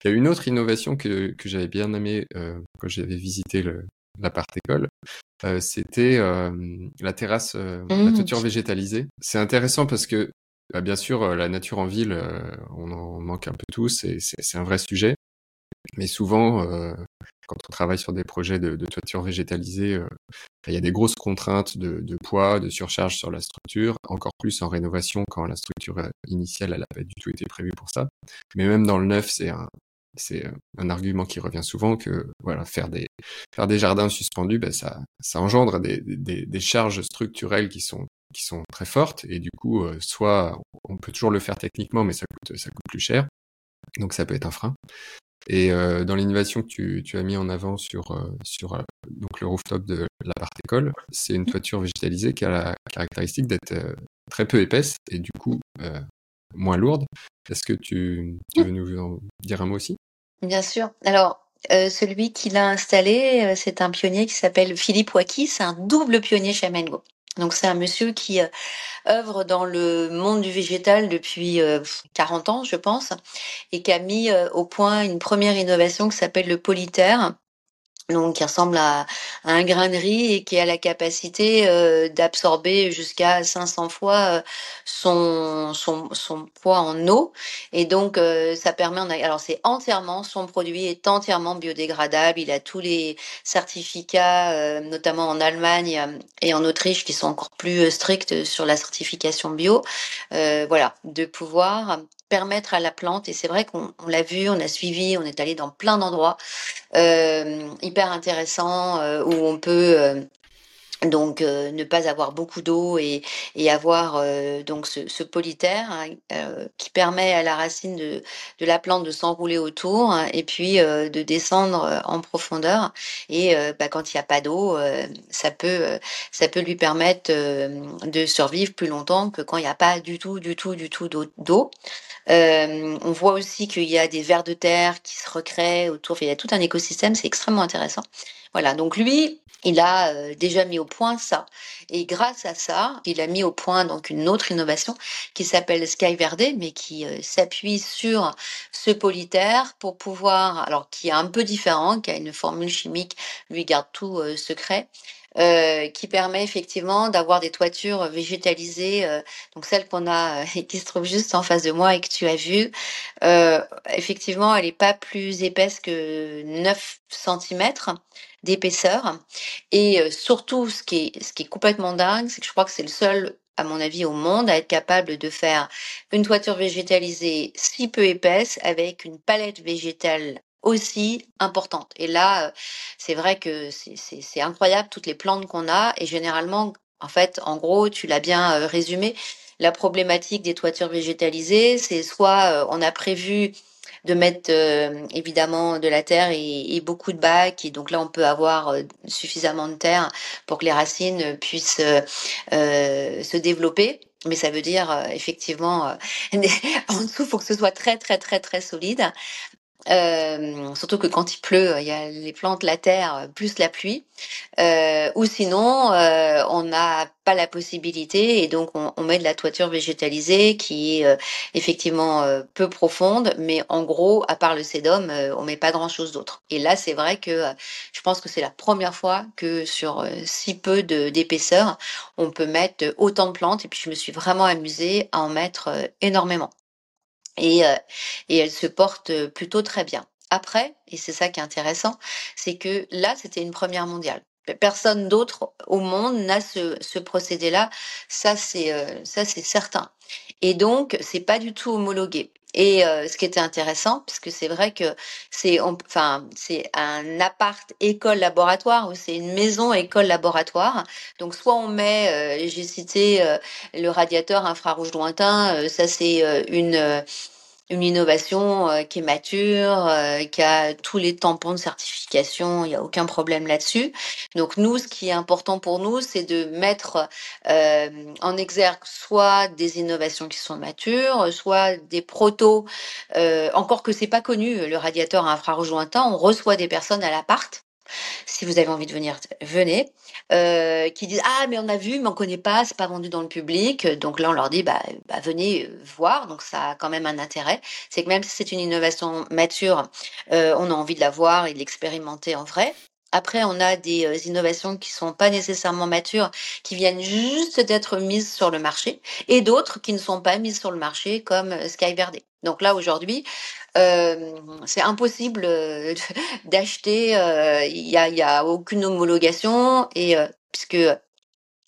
Il y a une autre innovation que, que j'avais bien aimé euh, quand j'avais visité le, l'appart école. Euh, c'était euh, la terrasse, la mmh. toiture végétalisée. C'est intéressant parce que, bah, bien sûr, la nature en ville, on en manque un peu tous et c'est un vrai sujet. Mais souvent, euh, quand on travaille sur des projets de, toiture végétalisée, euh, il y a des grosses contraintes de, poids, de surcharge sur la structure, encore plus en rénovation quand la structure euh, initiale, n'a pas du tout été prévue pour ça. Mais même dans le neuf, c'est un, un argument qui revient souvent que voilà faire des jardins suspendus ben ça engendre des, charges structurelles qui sont très fortes et du coup, soit on peut toujours le faire techniquement, mais ça coûte plus cher. Donc ça peut être un frein. Et euh, dans l'innovation que tu, tu, as mis en avant sur, euh, sur euh, donc le rooftop de l'appart école, c'est une toiture végétalisée qui a la caractéristique d'être très peu épaisse et du coup moins lourde. Est-ce que tu, tu, veux nous en dire un mot aussi? Bien sûr. Alors, celui qui l'a installé, c'est un pionnier qui s'appelle Philippe Waki, c'est un double pionnier chez Mengo. Donc c'est un monsieur qui œuvre dans le monde du végétal depuis 40 ans, je pense, et qui a mis au point une première innovation qui s'appelle le polytère, donc qui ressemble à, un grain de riz et qui a la capacité euh, d'absorber jusqu'à 500 fois euh, son, son, son, poids en eau. Et donc, euh, ça permet, alors c'est entièrement, son produit est entièrement biodégradable. Il a tous les certificats, notamment en Allemagne et en Autriche, qui sont encore plus stricts sur la certification bio. voilà, de pouvoir permettre à la plante, et c'est vrai qu'on l'a vu, on a suivi, on est allé dans plein d'endroits euh, hyper intéressants euh, où on peut euh, donc euh, ne pas avoir beaucoup d'eau et, et avoir euh, donc ce, ce polytère hein, qui permet à la racine de, de la plante de s'enrouler autour hein, et puis de descendre en profondeur. Et bah, quand il n'y a pas d'eau ça peut ça peut lui permettre de survivre plus longtemps que quand il n'y a pas du tout du tout du tout d'eau on voit aussi qu'il y a des vers de terre qui se recréent autour il y a tout un écosystème c'est extrêmement intéressant voilà donc lui il a euh, déjà mis au point ça. Et grâce à ça, il a mis au point donc une autre innovation qui s'appelle Sky Verde, mais qui euh, s'appuie sur ce polytère pour pouvoir, alors qui est un peu différent, qui a une formule chimique, lui garde tout euh, qui permet effectivement d'avoir des toitures végétalisées, donc celle qu'on a et qui se trouve juste en face de moi et que tu as vue. effectivement, elle n'est pas plus épaisse que 9 cm d'épaisseur. Et euh, surtout, ce qui est, ce qui est complètement dingue, c'est que je crois que c'est le seul à mon avis, au monde à être capable de faire une toiture végétalisée si peu épaisse avec une palette végétale aussi importante. Et là, euh, c'est vrai que c'est incroyable toutes les plantes qu'on a et généralement, en fait, en gros, tu l'as bien euh, résumé, la problématique des toitures végétalisées, c'est soit on a prévu de mettre euh, évidemment de la terre et, beaucoup de bacs. Et donc là, on peut avoir euh, suffisamment de terre pour que les racines puissent euh, se développer. Mais ça veut dire effectivement, en dessous, il faut que ce soit très très très très solide. Surtout que quand il pleut, il y a les plantes, la terre, plus la pluie. Euh, ou sinon, euh, on n'a pas la possibilité et donc on, on, met de la toiture végétalisée qui est effectivement peu profonde, mais en gros, à part le sédum, on met pas grand-chose d'autre. Et là, c'est vrai que je pense que c'est la première fois que sur si peu d'épaisseur, on peut mettre autant de plantes. Et puis je me suis vraiment amusée à en mettre énormément et, euh, et elle se porte plutôt très bien. Après, et c'est ça qui est intéressant, c'est que là, c'était une première mondiale. Personne d'autre au monde n'a ce, ce procédé-là. Ça, c'est euh, ça, c'est certain. Et donc, c'est pas du tout homologué. Et euh, ce qui était intéressant, puisque c'est vrai que c'est enfin c'est un appart école laboratoire ou c'est une maison école laboratoire. Donc soit on met, euh, j'ai cité euh, le radiateur infrarouge lointain, ça c'est une une innovation euh, qui est mature, euh, qui a tous les tampons de certification, il n'y a aucun problème là-dessus. Donc nous, ce qui est important pour nous, c'est de mettre euh, en exergue soit des innovations qui sont matures, soit des protos, encore que c'est pas connu, le radiateur infrarouge lointain, on reçoit des personnes à l'appart si vous avez envie de venir, venez. Euh, qui disent ah mais on a vu mais on connaît pas, c'est pas vendu dans le public. Donc là on leur dit bah, bah venez euh, voir. Donc ça a quand même un intérêt. C'est que même si c'est une innovation mature, euh, on a envie de la voir et de l'expérimenter en vrai. Après, on a des euh, innovations qui sont pas nécessairement matures, qui viennent juste d'être mises sur le marché, et d'autres qui ne sont pas mises sur le marché, comme euh, Sky Verde. Donc là, aujourd'hui, euh, c'est impossible d'acheter. Il n'y a, y a aucune homologation, et puisque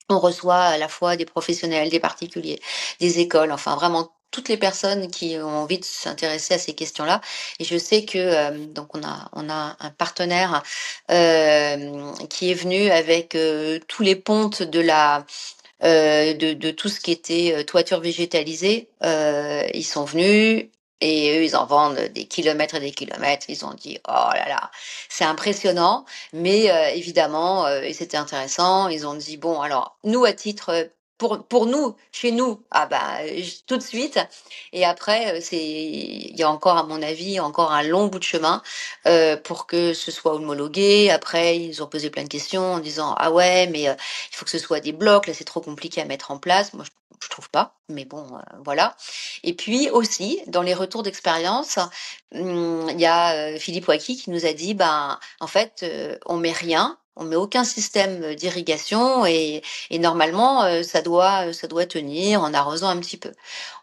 on reçoit à la fois des professionnels, des particuliers, des écoles, enfin vraiment toutes les personnes qui ont envie de s'intéresser à ces questions-là. Et je sais que euh, donc on a on a un partenaire euh, qui est venu avec euh, tous les pontes de la de, de, tout ce qui était toiture végétalisée. ils sont venus, et eux, ils en vendent des kilomètres et des kilomètres. Ils ont dit, oh là là, c'est impressionnant. Mais évidemment, et c'était intéressant, ils ont dit, bon, alors, nous, à titre pour, pour nous, chez nous, ah bah, tout de suite. Et après, euh, c'est, il y a encore, à mon avis, encore un long bout de chemin euh, pour que ce soit homologué. Après, ils ont posé plein de questions en disant ah ouais, mais euh, il faut que ce soit des blocs. Là, c'est trop compliqué à mettre en place. Moi, je, je trouve pas, mais bon, euh, voilà. Et puis aussi, dans les retours d'expérience, hum, il y a Philippe Wacky qui nous a dit, ben, en fait, on met rien, on met aucun système d'irrigation et, normalement euh, ça doit ça doit tenir en arrosant un petit peu.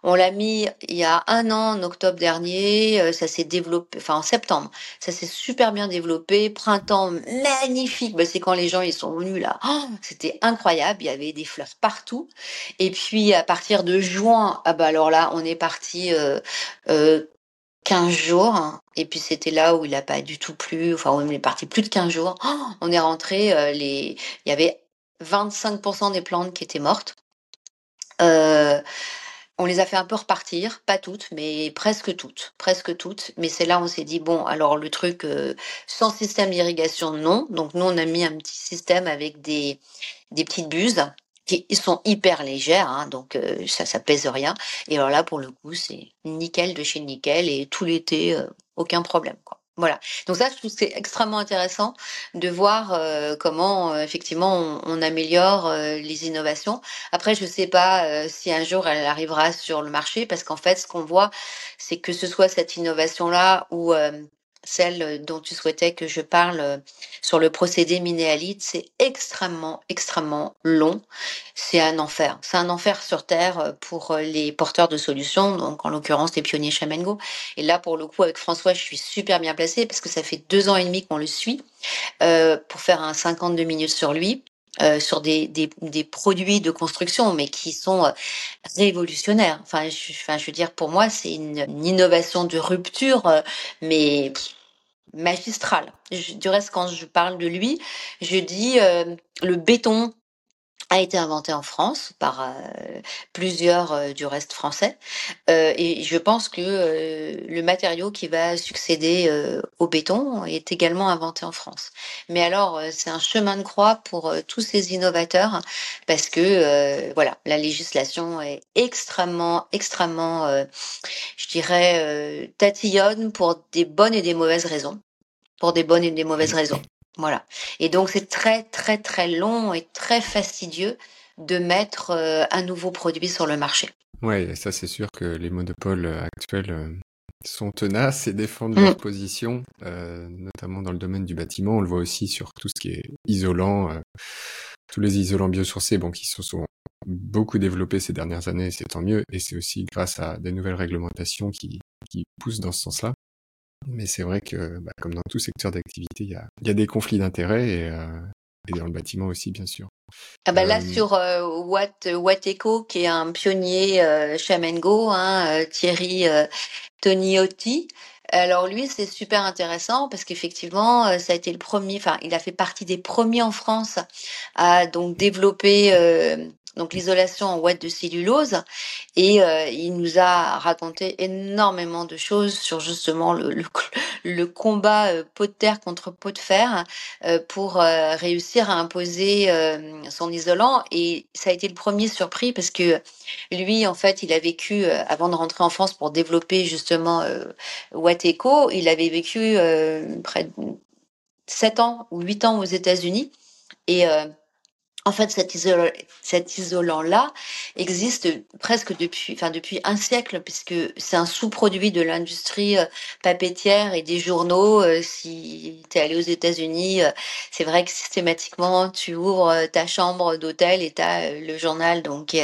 On l'a mis il y a un an en octobre dernier, ça s'est développé, enfin en septembre, ça s'est super bien développé. Printemps magnifique, bah, c'est quand les gens ils sont venus là, oh, c'était incroyable, il y avait des fleurs partout. Et puis à partir de juin, ah bah alors là on est parti euh, euh 15 jours. Et puis c'était là où il n'a pas du tout plu. Enfin, on est parti plus de 15 jours. Oh, on est rentré, euh, les... il y avait 25% des plantes qui étaient mortes. Euh, on les a fait un peu repartir, pas toutes, mais presque toutes, presque toutes. Mais c'est là où on s'est dit bon, alors le truc euh, sans système d'irrigation, non. Donc nous on a mis un petit système avec des des petites buses ils sont hyper légères, hein, donc euh, ça, ça pèse rien. Et alors là, pour le coup, c'est nickel de chez nickel et tout l'été, euh, aucun problème. Quoi. Voilà. Donc ça, je trouve c'est extrêmement intéressant de voir euh, comment effectivement on, on améliore les innovations. Après, je ne sais pas si un jour elle arrivera sur le marché, parce qu'en fait, ce qu'on voit, c'est que ce soit cette innovation-là ou celle euh, dont tu souhaitais que je parle euh, sur le procédé minéalite, c'est extrêmement, extrêmement long. C'est un enfer. C'est un enfer sur Terre euh, pour les porteurs de solutions, donc en l'occurrence les pionniers Chamengo. Et là, pour le coup, avec François, je suis super bien placée parce que ça fait deux ans et demi qu'on le suit pour faire un 52 minutes sur lui. Sur des, des, des, produits de construction, mais qui sont révolutionnaires. Enfin je, enfin, je veux dire, pour moi, c'est une, innovation de rupture, mais magistral. du reste, quand je parle de lui, je dis euh, le béton a été inventé en France par euh, plusieurs euh, du reste français et je pense que le matériau qui va succéder au béton est également inventé en France. Mais alors c'est un chemin de croix pour tous ces innovateurs parce que voilà la législation est extrêmement extrêmement je dirais tatillonne pour des bonnes et des mauvaises raisons pour des bonnes et des mauvaises raisons. Voilà. Et donc c'est très très très long et très fastidieux de mettre euh, un nouveau produit sur le marché. Ouais, ça c'est sûr que les monopoles euh, actuels euh, sont tenaces et défendent leur mm. position, notamment dans le domaine du bâtiment. On le voit aussi sur tout ce qui est isolant, tous les isolants biosourcés, bon, qui se sont beaucoup développés ces dernières années, c'est tant mieux. Et c'est aussi grâce à des nouvelles réglementations qui, qui poussent dans ce sens-là. Mais c'est vrai que, bah, comme dans tout secteur d'activité, il y a, y a, des conflits d'intérêts et, euh, et, dans le bâtiment aussi, bien sûr. Ah bah là, euh, sur euh, Watt, Wateco, qui est un pionnier euh, Chamengo, hein, Thierry Toniotti, alors lui, c'est super intéressant parce qu'effectivement, ça a été le premier, enfin, il a fait partie des premiers en France à donc développer donc l'isolation en ouate de cellulose. Et euh, il nous a raconté énormément de choses sur justement le, combat euh, pot de terre contre pot de fer euh, pour réussir à imposer son isolant. Et ça a été le premier surpris parce que lui, en fait, il a vécu, avant de rentrer en France pour développer justement Wateco, il avait vécu près de 7 ans ou 8 ans aux États-Unis. Et en fait, cet, isolant-là existe presque depuis, enfin depuis un siècle, puisque c'est un sous-produit de l'industrie euh, papetière et des journaux. Euh, si tu es allé aux États-Unis, euh, c'est vrai que systématiquement, tu ouvres ta chambre d'hôtel et tu as le journal donc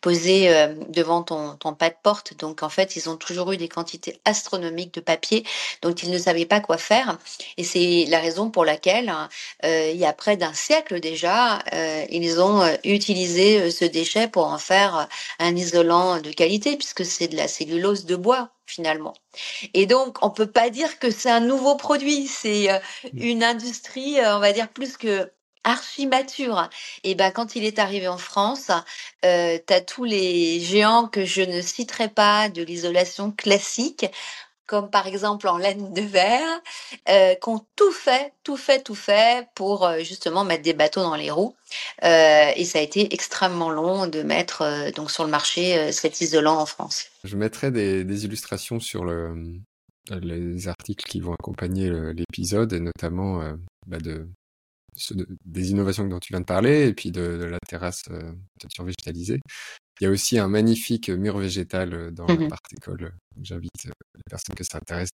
posé devant ton, ton pas de porte. Donc en fait, ils ont toujours eu des quantités astronomiques de papier dont ils ne savaient pas quoi faire. Et c'est la raison pour laquelle, il y a près d'un siècle déjà, ils ont euh, utilisé euh, ce déchet pour en faire euh, un isolant de qualité, puisque c'est de la cellulose de bois finalement. Et donc, on peut pas dire que c'est un nouveau produit, c'est mmh. une industrie, on va dire plus que archi mature. Et ben quand il est arrivé en France, euh, tu as tous les géants que je ne citerai pas de l'isolation classique comme par exemple en laine de verre, euh, qui ont tout fait, tout fait, tout fait pour euh, justement mettre des bateaux dans les roues. Euh, et ça a été extrêmement long de mettre donc sur le marché cet isolant en France. Je mettrai des, illustrations sur le, les articles qui vont accompagner l'épisode, et notamment bah de, des innovations dont tu viens de parler, et puis de, la terrasse euh, végétalisée. Il y a aussi un magnifique mur végétal euh, dans mmh la partie école. J'invite euh, les personnes que ça intéresse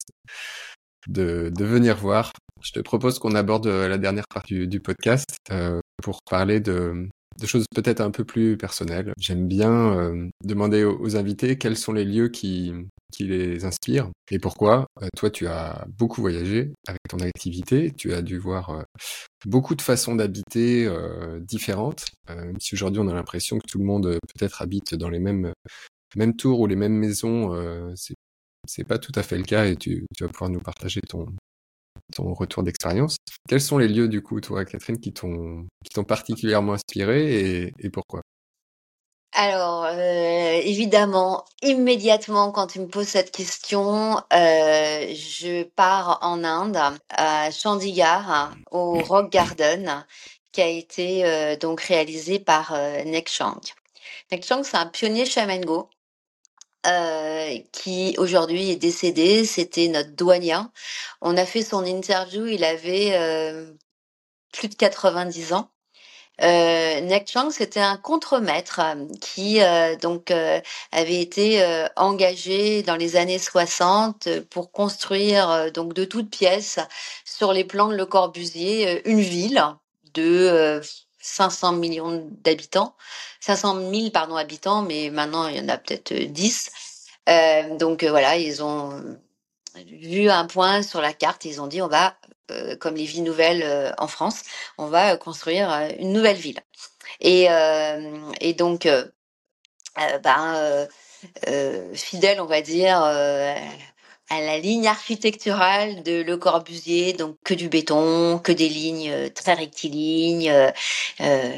de, de venir voir. Je te propose qu'on aborde euh, la dernière partie du, podcast pour parler de, de choses peut-être un peu plus personnelles. J'aime bien euh, demander aux, invités quels sont les lieux qui, qui les inspirent et pourquoi. Euh, toi, tu as beaucoup voyagé avec ton activité, tu as dû voir euh, beaucoup de façons d'habiter différentes, même si aujourd'hui on a l'impression que tout le monde peut-être habite dans les mêmes, mêmes tours ou les mêmes maisons, c'est c'est pas tout à fait le cas et tu, tu vas pouvoir nous partager ton, ton retour d'expérience. Quels sont les lieux, du coup, toi, Catherine, qui t'ont particulièrement inspiré et, pourquoi? Alors, euh, évidemment, immédiatement, quand tu me poses cette question, euh, je pars en Inde, à Chandigarh, au Rock Garden, qui a été euh, donc réalisé par Nek Chang. Nek Chang, c'est un pionnier shaman euh, qui aujourd'hui est décédé. C'était notre douanier. On a fait son interview, il avait euh, plus de 90 ans. Euh, Nek Chang, c'était un contremaître qui euh, donc avait été engagé dans les années 60 pour construire donc de toutes pièces sur les plans de Le Corbusier une ville de 500 millions d'habitants, 500 000 pardon habitants, mais maintenant il y en a peut-être 10. Euh, euh, donc euh, voilà, ils ont vu un point sur la carte, ils ont dit on va, comme les villes nouvelles en France, on va construire une nouvelle ville. Et, donc, ben, fidèle, on va dire à la ligne architecturale de Le Corbusier, donc que du béton, que des lignes euh, très rectilignes. Euh, euh,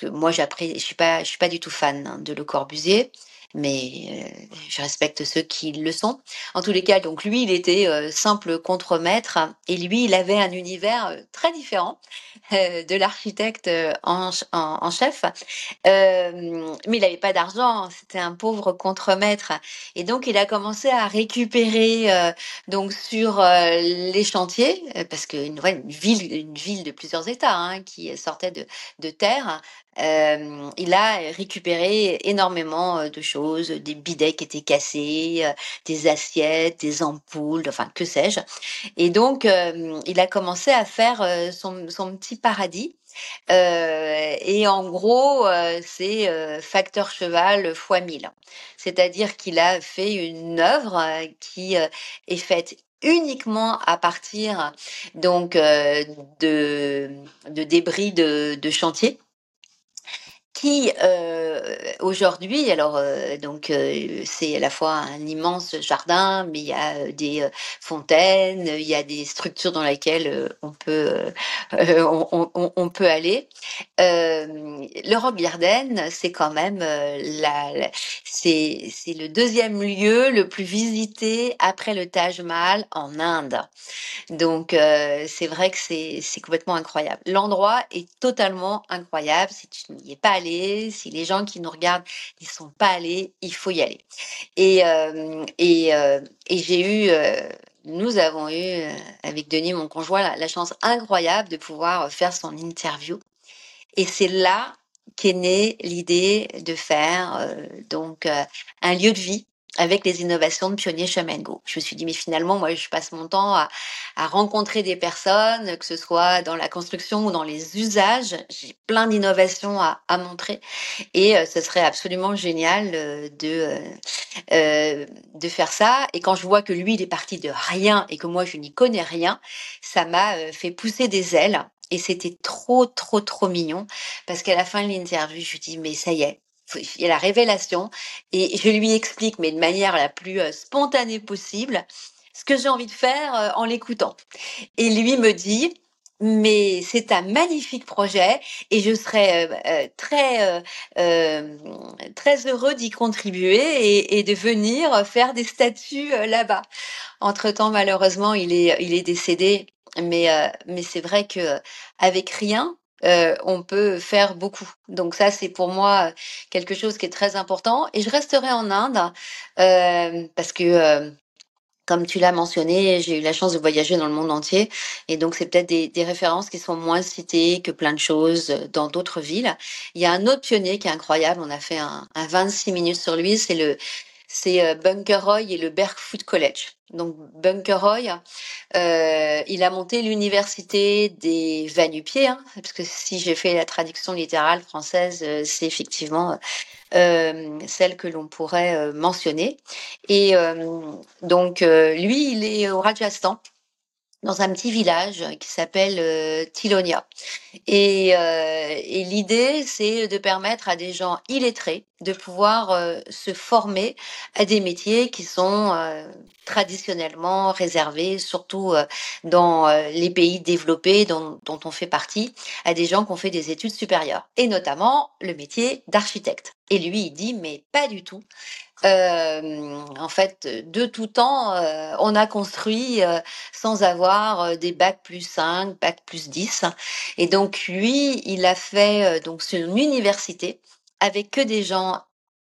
que moi, j'apprécie, je suis pas, je suis pas du tout fan hein, de Le Corbusier mais euh, je respecte ceux qui le sont. En tous les cas, donc lui, il était euh, simple contremaître et lui, il avait un univers euh, très différent de l'architecte en, chef, mais il n'avait pas d'argent, c'était un pauvre contremaître et donc il a commencé à récupérer donc sur les chantiers parce qu'une une ville, une ville de plusieurs États hein, qui sortait de terre, il a récupéré énormément de choses, des bidets qui étaient cassés, des assiettes, des ampoules, enfin que sais-je. Et donc, il a commencé à faire son, petit paradis. et en gros, c'est facteur cheval fois 1000. C'est-à-dire qu'il a fait une œuvre qui est faite uniquement à partir donc de, débris de chantier euh, aujourd'hui, alors euh, donc euh, c'est à la fois un immense jardin, mais il y a des fontaines, il y a des structures dans lesquelles on peut on, peut aller. le Rock Garden, c'est quand même la c'est c'est le deuxième lieu le plus visité après le Taj Mahal en Inde. Donc c'est vrai que c'est c'est complètement incroyable. L'endroit est totalement incroyable. Si tu n'y es pas allé si les gens qui nous regardent n'y sont pas allés, il faut y aller. Et, euh, et, euh, et j'ai eu, euh, nous avons eu, avec Denis, mon conjoint, la, chance incroyable de pouvoir faire son interview. Et c'est là qu'est née l'idée de faire donc un lieu de vie avec les innovations de Pionnier Chemin. Je me suis dit, mais finalement, moi, je passe mon temps à, à rencontrer des personnes, que ce soit dans la construction ou dans les usages. J'ai plein d'innovations à, à, montrer et euh, ce serait absolument génial euh, de, euh, euh, de faire ça. Et quand je vois que lui, il est parti de rien et que moi, je n'y connais rien, ça m'a fait pousser des ailes. Et c'était trop, trop, trop mignon parce qu'à la fin de l'interview, je lui dis, mais ça y est, il y a la révélation et je lui explique, mais de manière la plus euh, spontanée possible, ce que j'ai envie de faire euh, en l'écoutant. Et lui me dit, mais c'est un magnifique projet et je serais très très heureux d'y contribuer et, de venir faire des statues là-bas. Entre temps, malheureusement, il est il est décédé, mais mais c'est vrai que avec rien, on peut faire beaucoup. Donc ça, c'est pour moi quelque chose qui est très important. Et je resterai en Inde parce que comme tu l'as mentionné, j'ai eu la chance de voyager dans le monde entier. Et donc, c'est peut-être des, références qui sont moins citées que plein de choses dans d'autres villes. Il y a un autre pionnier qui est incroyable. On a fait un, un 26 minutes sur lui. C'est le, c'est euh, Bunker Roy et le Berkfoot College. Donc Bunker Roy, euh, il a monté l'université des Vanupiers, hein, parce que si j'ai fait la traduction littérale française, euh, c'est effectivement euh, celle que l'on pourrait euh, mentionner. Et donc lui, il est au Rajasthan dans un petit village qui s'appelle euh, Tilonia. Et, euh, et l'idée, c'est de permettre à des gens illettrés de pouvoir euh, se former à des métiers qui sont traditionnellement réservés, surtout dans les pays développés dont, dont on fait partie, à des gens qui ont fait des études supérieures, et notamment le métier d'architecte. Et lui, il dit, mais pas du tout. Euh, en fait, de tout temps, euh, on a construit euh, sans avoir des bacs plus 5, bacs plus 10. Et donc, lui, il a fait donc son université avec que des gens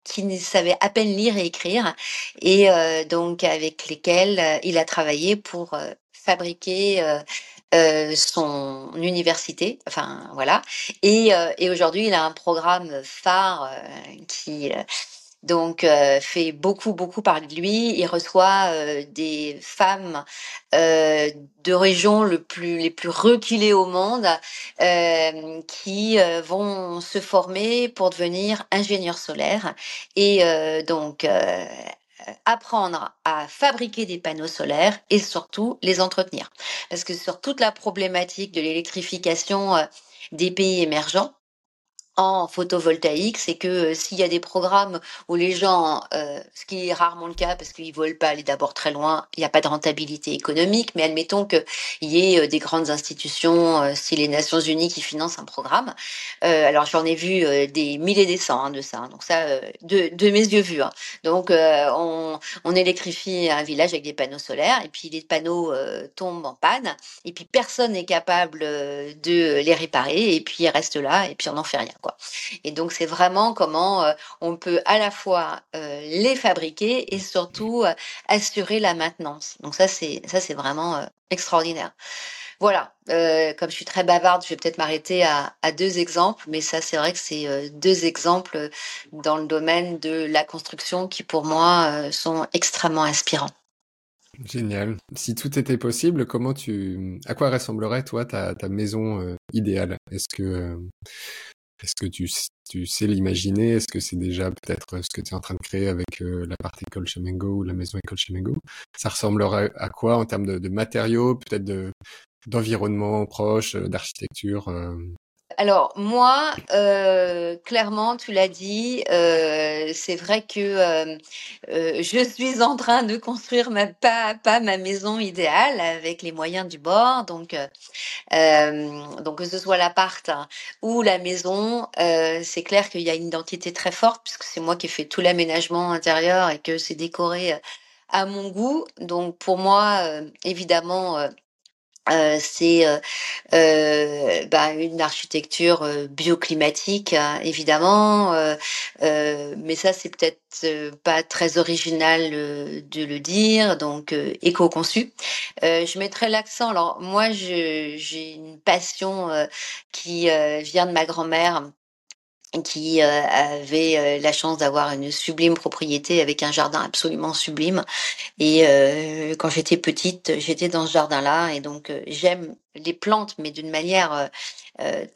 qui ne savaient à peine lire et écrire, et donc avec lesquels il a travaillé pour fabriquer son université, enfin voilà. Et, et aujourd'hui, il a un programme phare qui donc euh, fait beaucoup beaucoup parler de lui. Il reçoit euh, des femmes euh, de régions les plus reculées au monde qui vont se former pour devenir ingénieurs solaires et donc apprendre à fabriquer des panneaux solaires et surtout les entretenir. Parce que sur toute la problématique de l'électrification des pays émergents, en photovoltaïque, c'est que euh, s'il y a des programmes où les gens, euh, ce qui est rarement le cas parce qu'ils veulent pas aller d'abord très loin, il n'y a pas de rentabilité économique, mais admettons qu'il y ait euh, des grandes institutions, si les Nations Unies qui financent un programme. alors j'en ai vu des milliers des cents hein, de ça, hein. donc ça de, de, mes yeux vus. Hein. Donc on, on, électrifie un village avec des panneaux solaires et puis les panneaux tombent en panne et puis personne n'est capable de les réparer et puis ils restent là et puis on n'en fait rien. Quoi. Et donc, c'est vraiment comment euh, on peut à la fois euh, les fabriquer et surtout euh, assurer la maintenance. Donc ça, c'est ça, c'est vraiment extraordinaire. Voilà, comme je suis très bavarde, je vais peut-être m'arrêter à, deux exemples, mais ça, c'est vrai que c'est deux exemples dans le domaine de la construction qui, pour moi, sont extrêmement inspirants. Génial. Si tout était possible, comment tu, à quoi ressemblerait toi ta, ta maison idéale? Est-ce que est-ce que tu, tu sais l'imaginer? Est-ce que c'est déjà peut-être ce que tu es en train de créer avec euh, la partie école Chemengo ou la maison école Chemengo Ça ressemblerait à quoi en termes de, de matériaux, peut-être de, d'environnement proche, euh, d'architecture euh? Alors moi, euh, clairement, tu l'as dit, euh, c'est vrai que euh, je suis en train de construire ma pas, pas ma maison idéale avec les moyens du bord, donc donc que ce soit l'appart ou la maison, c'est clair qu'il y a une identité très forte puisque c'est moi qui ai fait tout l'aménagement intérieur et que c'est décoré à mon goût. Donc pour moi, évidemment euh, c'est euh, euh, bah, une architecture bioclimatique hein, évidemment, mais ça c'est peut-être pas très original de le dire, donc éco-conçu. je mettrai l'accent. Alors moi, j'ai une passion qui vient de ma grand-mère qui euh, avait euh, la chance d'avoir une sublime propriété avec un jardin absolument sublime. Et euh, quand j'étais petite, j'étais dans ce jardin-là et donc j'aime les plantes, mais d'une manière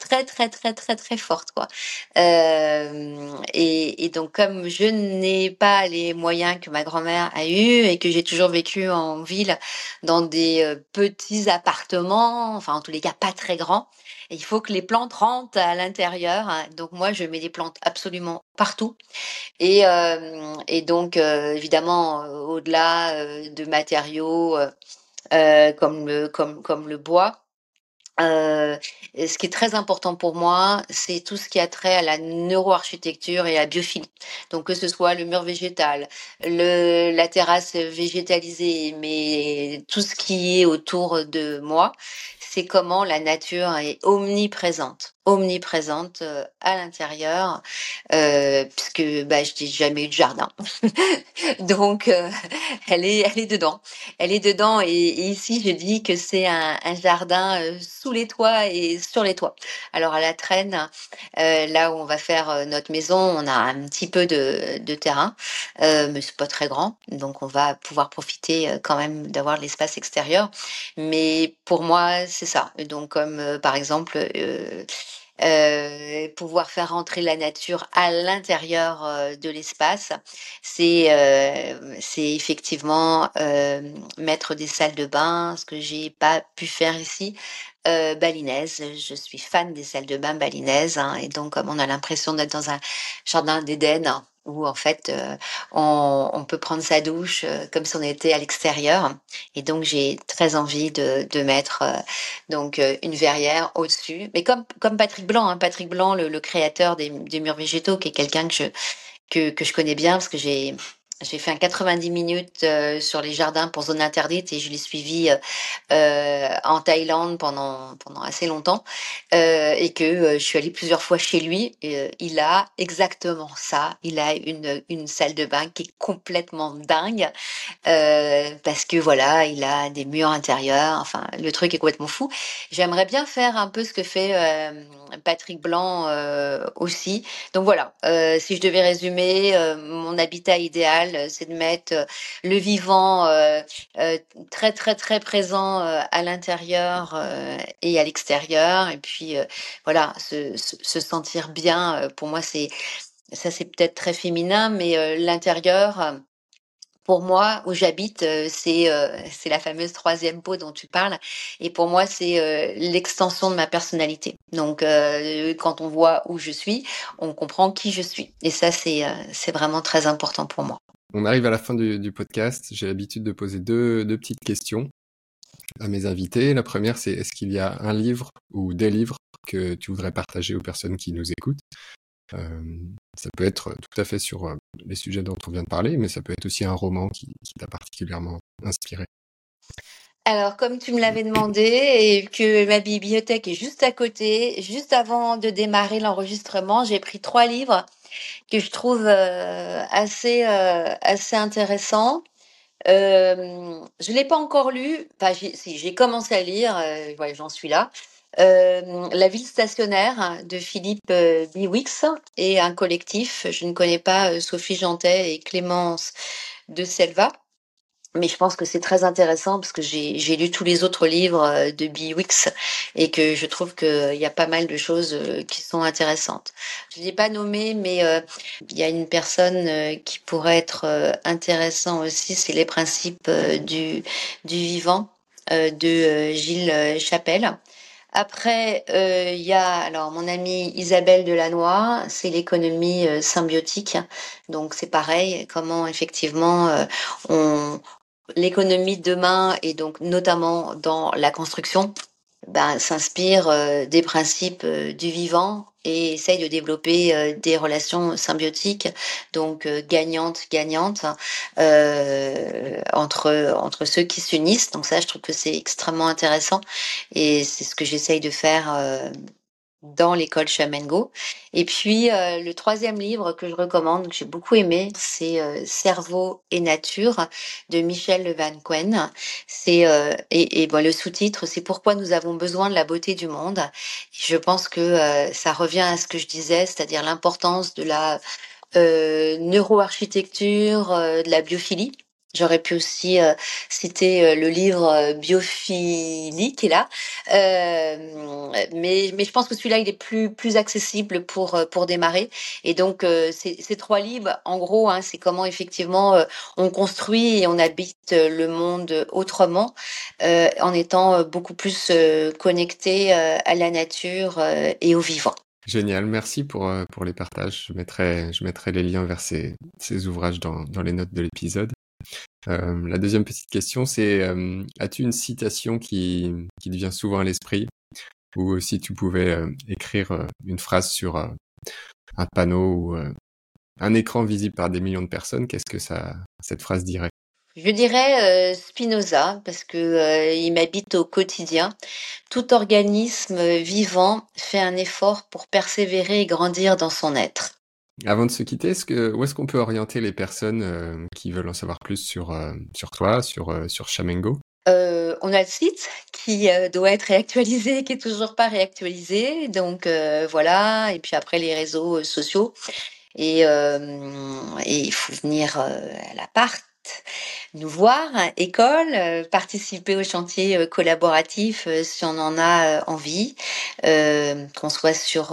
très très très très très forte quoi. Et, et, donc comme je n'ai pas les moyens que ma grand-mère a eu et que j'ai toujours vécu en ville dans des petits appartements, enfin en tous les cas pas très grands, il faut que les plantes rentrent à l'intérieur. Hein. Donc moi, je mets des plantes absolument partout. Et, euh, donc, euh, évidemment, euh, au-delà de matériaux comme le bois, Euh, ce qui est très important pour moi, c'est tout ce qui a trait à la neuroarchitecture et à la biophilie. Donc que ce soit le mur végétal, le, la terrasse végétalisée, mais tout ce qui est autour de moi, c'est comment la nature est omniprésente omniprésente euh, à l'intérieur, euh, puisque bah, je n'ai jamais eu de jardin. Donc, euh, elle, est, elle est dedans. Elle est dedans. Et, ici, je dis que c'est un, jardin sous les toits et sur les toits. Alors, à la traîne, là où on va faire notre maison, on a un petit peu de, de terrain, mais c'est pas très grand. Donc, on va pouvoir profiter quand même d'avoir l'espace extérieur. Mais pour moi, c'est ça. Donc, comme par exemple, euh, pouvoir faire rentrer la nature à l'intérieur euh, de l'espace, c'est euh, c'est effectivement euh, mettre des salles de bain, ce que j'ai pas pu faire ici. Euh, balinaise, je suis fan des salles de bain balinaises, hein, et donc comme on a l'impression d'être dans un jardin d'Éden, où en fait euh, on, on, peut prendre sa douche euh, comme si on était à l'extérieur. Et donc j'ai très envie de, de mettre euh, donc une verrière au-dessus. Mais comme comme Patrick Blanc, hein, Patrick Blanc, le, le créateur des, des, murs végétaux, qui est quelqu'un que je que, que je connais bien parce que j'ai j'ai fait un 90 minutes euh, sur les jardins pour zone interdite et je l'ai suivi euh, euh, en Thaïlande pendant assez longtemps et que je suis allée plusieurs fois chez lui. il a exactement ça. Il a une salle de bain qui est complètement dingue parce que voilà, il a des murs intérieurs. Enfin, le truc est complètement fou. J'aimerais bien faire un peu ce que fait Patrick Blanc aussi. Donc voilà, si je devais résumer mon habitat idéal euh, c'est de mettre euh, le vivant euh, très très très présent à l'intérieur et à l'extérieur. Et puis voilà, se, se, sentir bien. Pour moi, c'est ça, c'est peut-être très féminin, mais l'intérieur pour moi, où j'habite, c'est c'est la fameuse troisième peau dont tu parles. Et pour moi, c'est l'extension de ma personnalité. Donc, quand on voit où je suis, on comprend qui je suis. Et ça, c'est c'est vraiment très important pour moi. On arrive à la fin du, podcast. J'ai l'habitude de poser deux, petites questions à mes invités. La première, c'est est-ce qu'il y a un livre ou des livres que tu voudrais partager aux personnes qui nous écoutent? Euh, Ça peut être tout à fait sur euh, les sujets dont on vient de parler, mais ça peut être aussi un roman qui t'a particulièrement inspiré. Alors, comme tu me l'avais demandé et que ma bibliothèque est juste à côté, juste avant de démarrer l'enregistrement, j'ai pris trois livres que je trouve euh, assez, euh, assez intéressant. Euh, je l'ai pas encore lu. Enfin, j'ai commencé à lire. Euh, j'en suis là. La ville stationnaire de Philippe Biwix et un collectif. Je ne connais pas Sophie Jantet et Clémence de Selva. Mais je pense que c'est très intéressant parce que j'ai lu tous les autres livres euh, de Biwix et que je trouve qu'il y a pas mal de choses euh, qui sont intéressantes. Je ne l'ai pas nommé, mais euh, il y a une personne qui pourrait être intéressant aussi, c'est les principes du, du vivant de Gilles Chapelle. Après, il y a alors mon amie Isabelle Delannoy, c'est l'économie symbiotique. Donc c'est pareil, comment effectivement on, l'économie de demain et donc notamment dans la construction ben, s'inspire euh, des principes euh, du vivant et essaye de développer euh, des relations symbiotiques, donc gagnantes, gagnantes, entre, entre ceux qui s'unissent. Donc ça, je trouve que c'est extrêmement intéressant et c'est ce que j'essaye de faire dans l'école Chamengo. Et puis euh, le troisième livre que je recommande, que j'ai beaucoup aimé, c'est euh, Cerveau et nature de Michel Van Quen. C'est euh, et, et bon, le sous-titre, c'est Pourquoi nous avons besoin de la beauté du monde. je pense que ça revient à ce que je disais, c'est-à-dire l'importance de la neuroarchitecture, de la biophilie J'aurais pu aussi euh, citer euh, le livre euh, Biophilie qui est là, euh, mais, mais je pense que celui-là il est plus plus accessible pour pour démarrer. Et donc ces, ces trois livres, en gros, hein, c'est comment effectivement on construit et on habite le monde autrement, en étant beaucoup plus connecté à la nature et au vivant. Génial, merci pour, pour les partages. Je mettrai, je mettrai les liens vers ces, ces ouvrages dans, dans les notes de l'épisode. Euh, la deuxième petite question, c'est euh, as-tu une citation qui, qui te souvent à l'esprit? Ou si tu pouvais écrire une phrase sur un panneau ou un écran visible par des millions de personnes, qu'est-ce que ça, cette phrase dirait? Je dirais Spinoza parce que il m'habite au quotidien. Tout organisme vivant fait un effort pour persévérer et grandir dans son être. Avant de se quitter, où est-ce qu'on peut orienter les personnes euh, qui veulent en savoir plus sur, euh, sur toi, sur, euh, sur Chamengo on a le site qui doit être réactualisé, qui est toujours pas réactualisé. Donc voilà. Et puis après les réseaux sociaux. Et il faut venir à l'appart nous voir, école, participer au chantier collaboratif si on en a envie, qu'on soit sur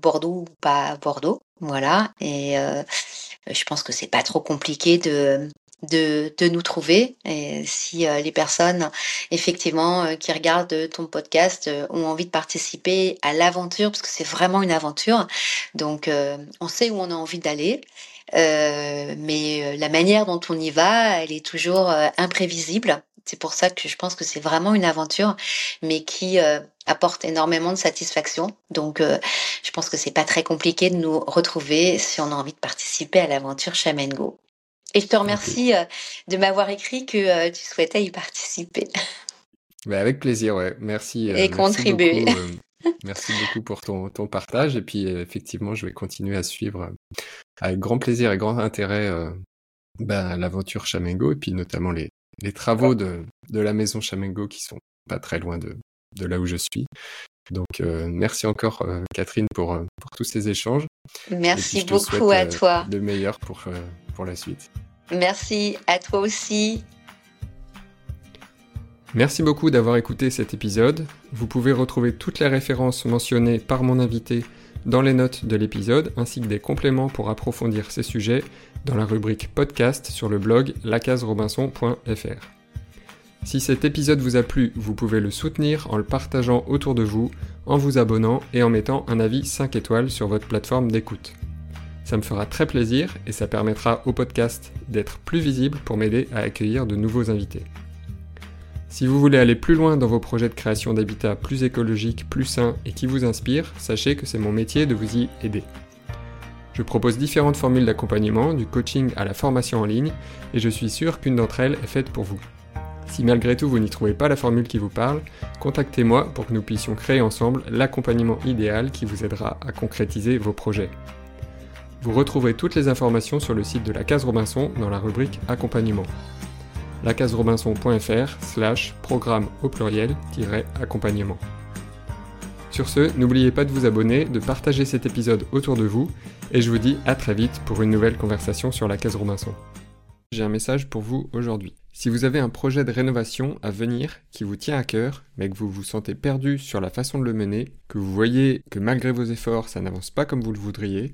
Bordeaux ou pas Bordeaux. Voilà. Et euh, je pense que c'est pas trop compliqué de, de, de nous trouver. Et si euh, les personnes, effectivement, euh, qui regardent ton podcast ont envie de participer à l'aventure, parce que c'est vraiment une aventure. Donc, on sait où on a envie d'aller. Mais la manière dont on y va, elle est toujours imprévisible. C'est pour ça que je pense que c'est vraiment une aventure, mais qui euh, apporte énormément de satisfaction. Donc, euh, je pense que c'est pas très compliqué de nous retrouver si on a envie de participer à l'aventure Go. Et je te remercie euh, de m'avoir écrit que tu souhaitais y participer. Bah, avec plaisir, ouais. Merci. Et contribuer. Merci beaucoup pour ton, ton partage. Et puis, effectivement, je vais continuer à suivre avec grand plaisir et grand intérêt ben, l'aventure Chamengo et puis notamment les, les travaux de, de la maison Chamengo qui sont pas très loin de, de là où je suis. Donc euh, merci encore euh, Catherine pour, euh, pour tous ces échanges. Merci beaucoup à toi. De meilleur pour, pour la suite. Merci à toi aussi. Merci beaucoup d'avoir écouté cet épisode. Vous pouvez retrouver toutes les références mentionnées par mon invité dans les notes de l'épisode, ainsi que des compléments pour approfondir ces sujets dans la rubrique podcast sur le blog lacaserobinson.fr. Si cet épisode vous a plu, vous pouvez le soutenir en le partageant autour de vous, en vous abonnant et en mettant un avis 5 étoiles sur votre plateforme d'écoute. Ça me fera très plaisir et ça permettra au podcast d'être plus visible pour m'aider à accueillir de nouveaux invités. Si vous voulez aller plus loin dans vos projets de création d'habitat plus écologiques, plus sains et qui vous inspirent, sachez que c'est mon métier de vous y aider. Je propose différentes formules d'accompagnement, du coaching à la formation en ligne, et je suis sûr qu'une d'entre elles est faite pour vous. Si malgré tout vous n'y trouvez pas la formule qui vous parle, contactez-moi pour que nous puissions créer ensemble l'accompagnement idéal qui vous aidera à concrétiser vos projets. Vous retrouverez toutes les informations sur le site de la Case Robinson dans la rubrique Accompagnement lacaserobinson.fr slash programme au pluriel accompagnement. Sur ce, n'oubliez pas de vous abonner, de partager cet épisode autour de vous, et je vous dis à très vite pour une nouvelle conversation sur la case Robinson. J'ai un message pour vous aujourd'hui. Si vous avez un projet de rénovation à venir qui vous tient à cœur, mais que vous vous sentez perdu sur la façon de le mener, que vous voyez que malgré vos efforts ça n'avance pas comme vous le voudriez,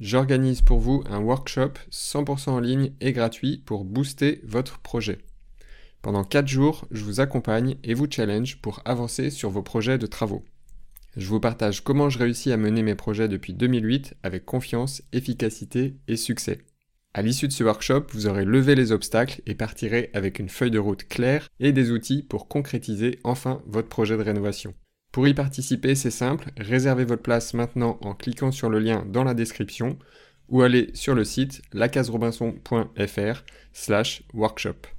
j'organise pour vous un workshop 100% en ligne et gratuit pour booster votre projet. Pendant 4 jours, je vous accompagne et vous challenge pour avancer sur vos projets de travaux. Je vous partage comment je réussis à mener mes projets depuis 2008 avec confiance, efficacité et succès. À l'issue de ce workshop, vous aurez levé les obstacles et partirez avec une feuille de route claire et des outils pour concrétiser enfin votre projet de rénovation. Pour y participer, c'est simple, réservez votre place maintenant en cliquant sur le lien dans la description ou allez sur le site lacaserobinson.fr slash workshop.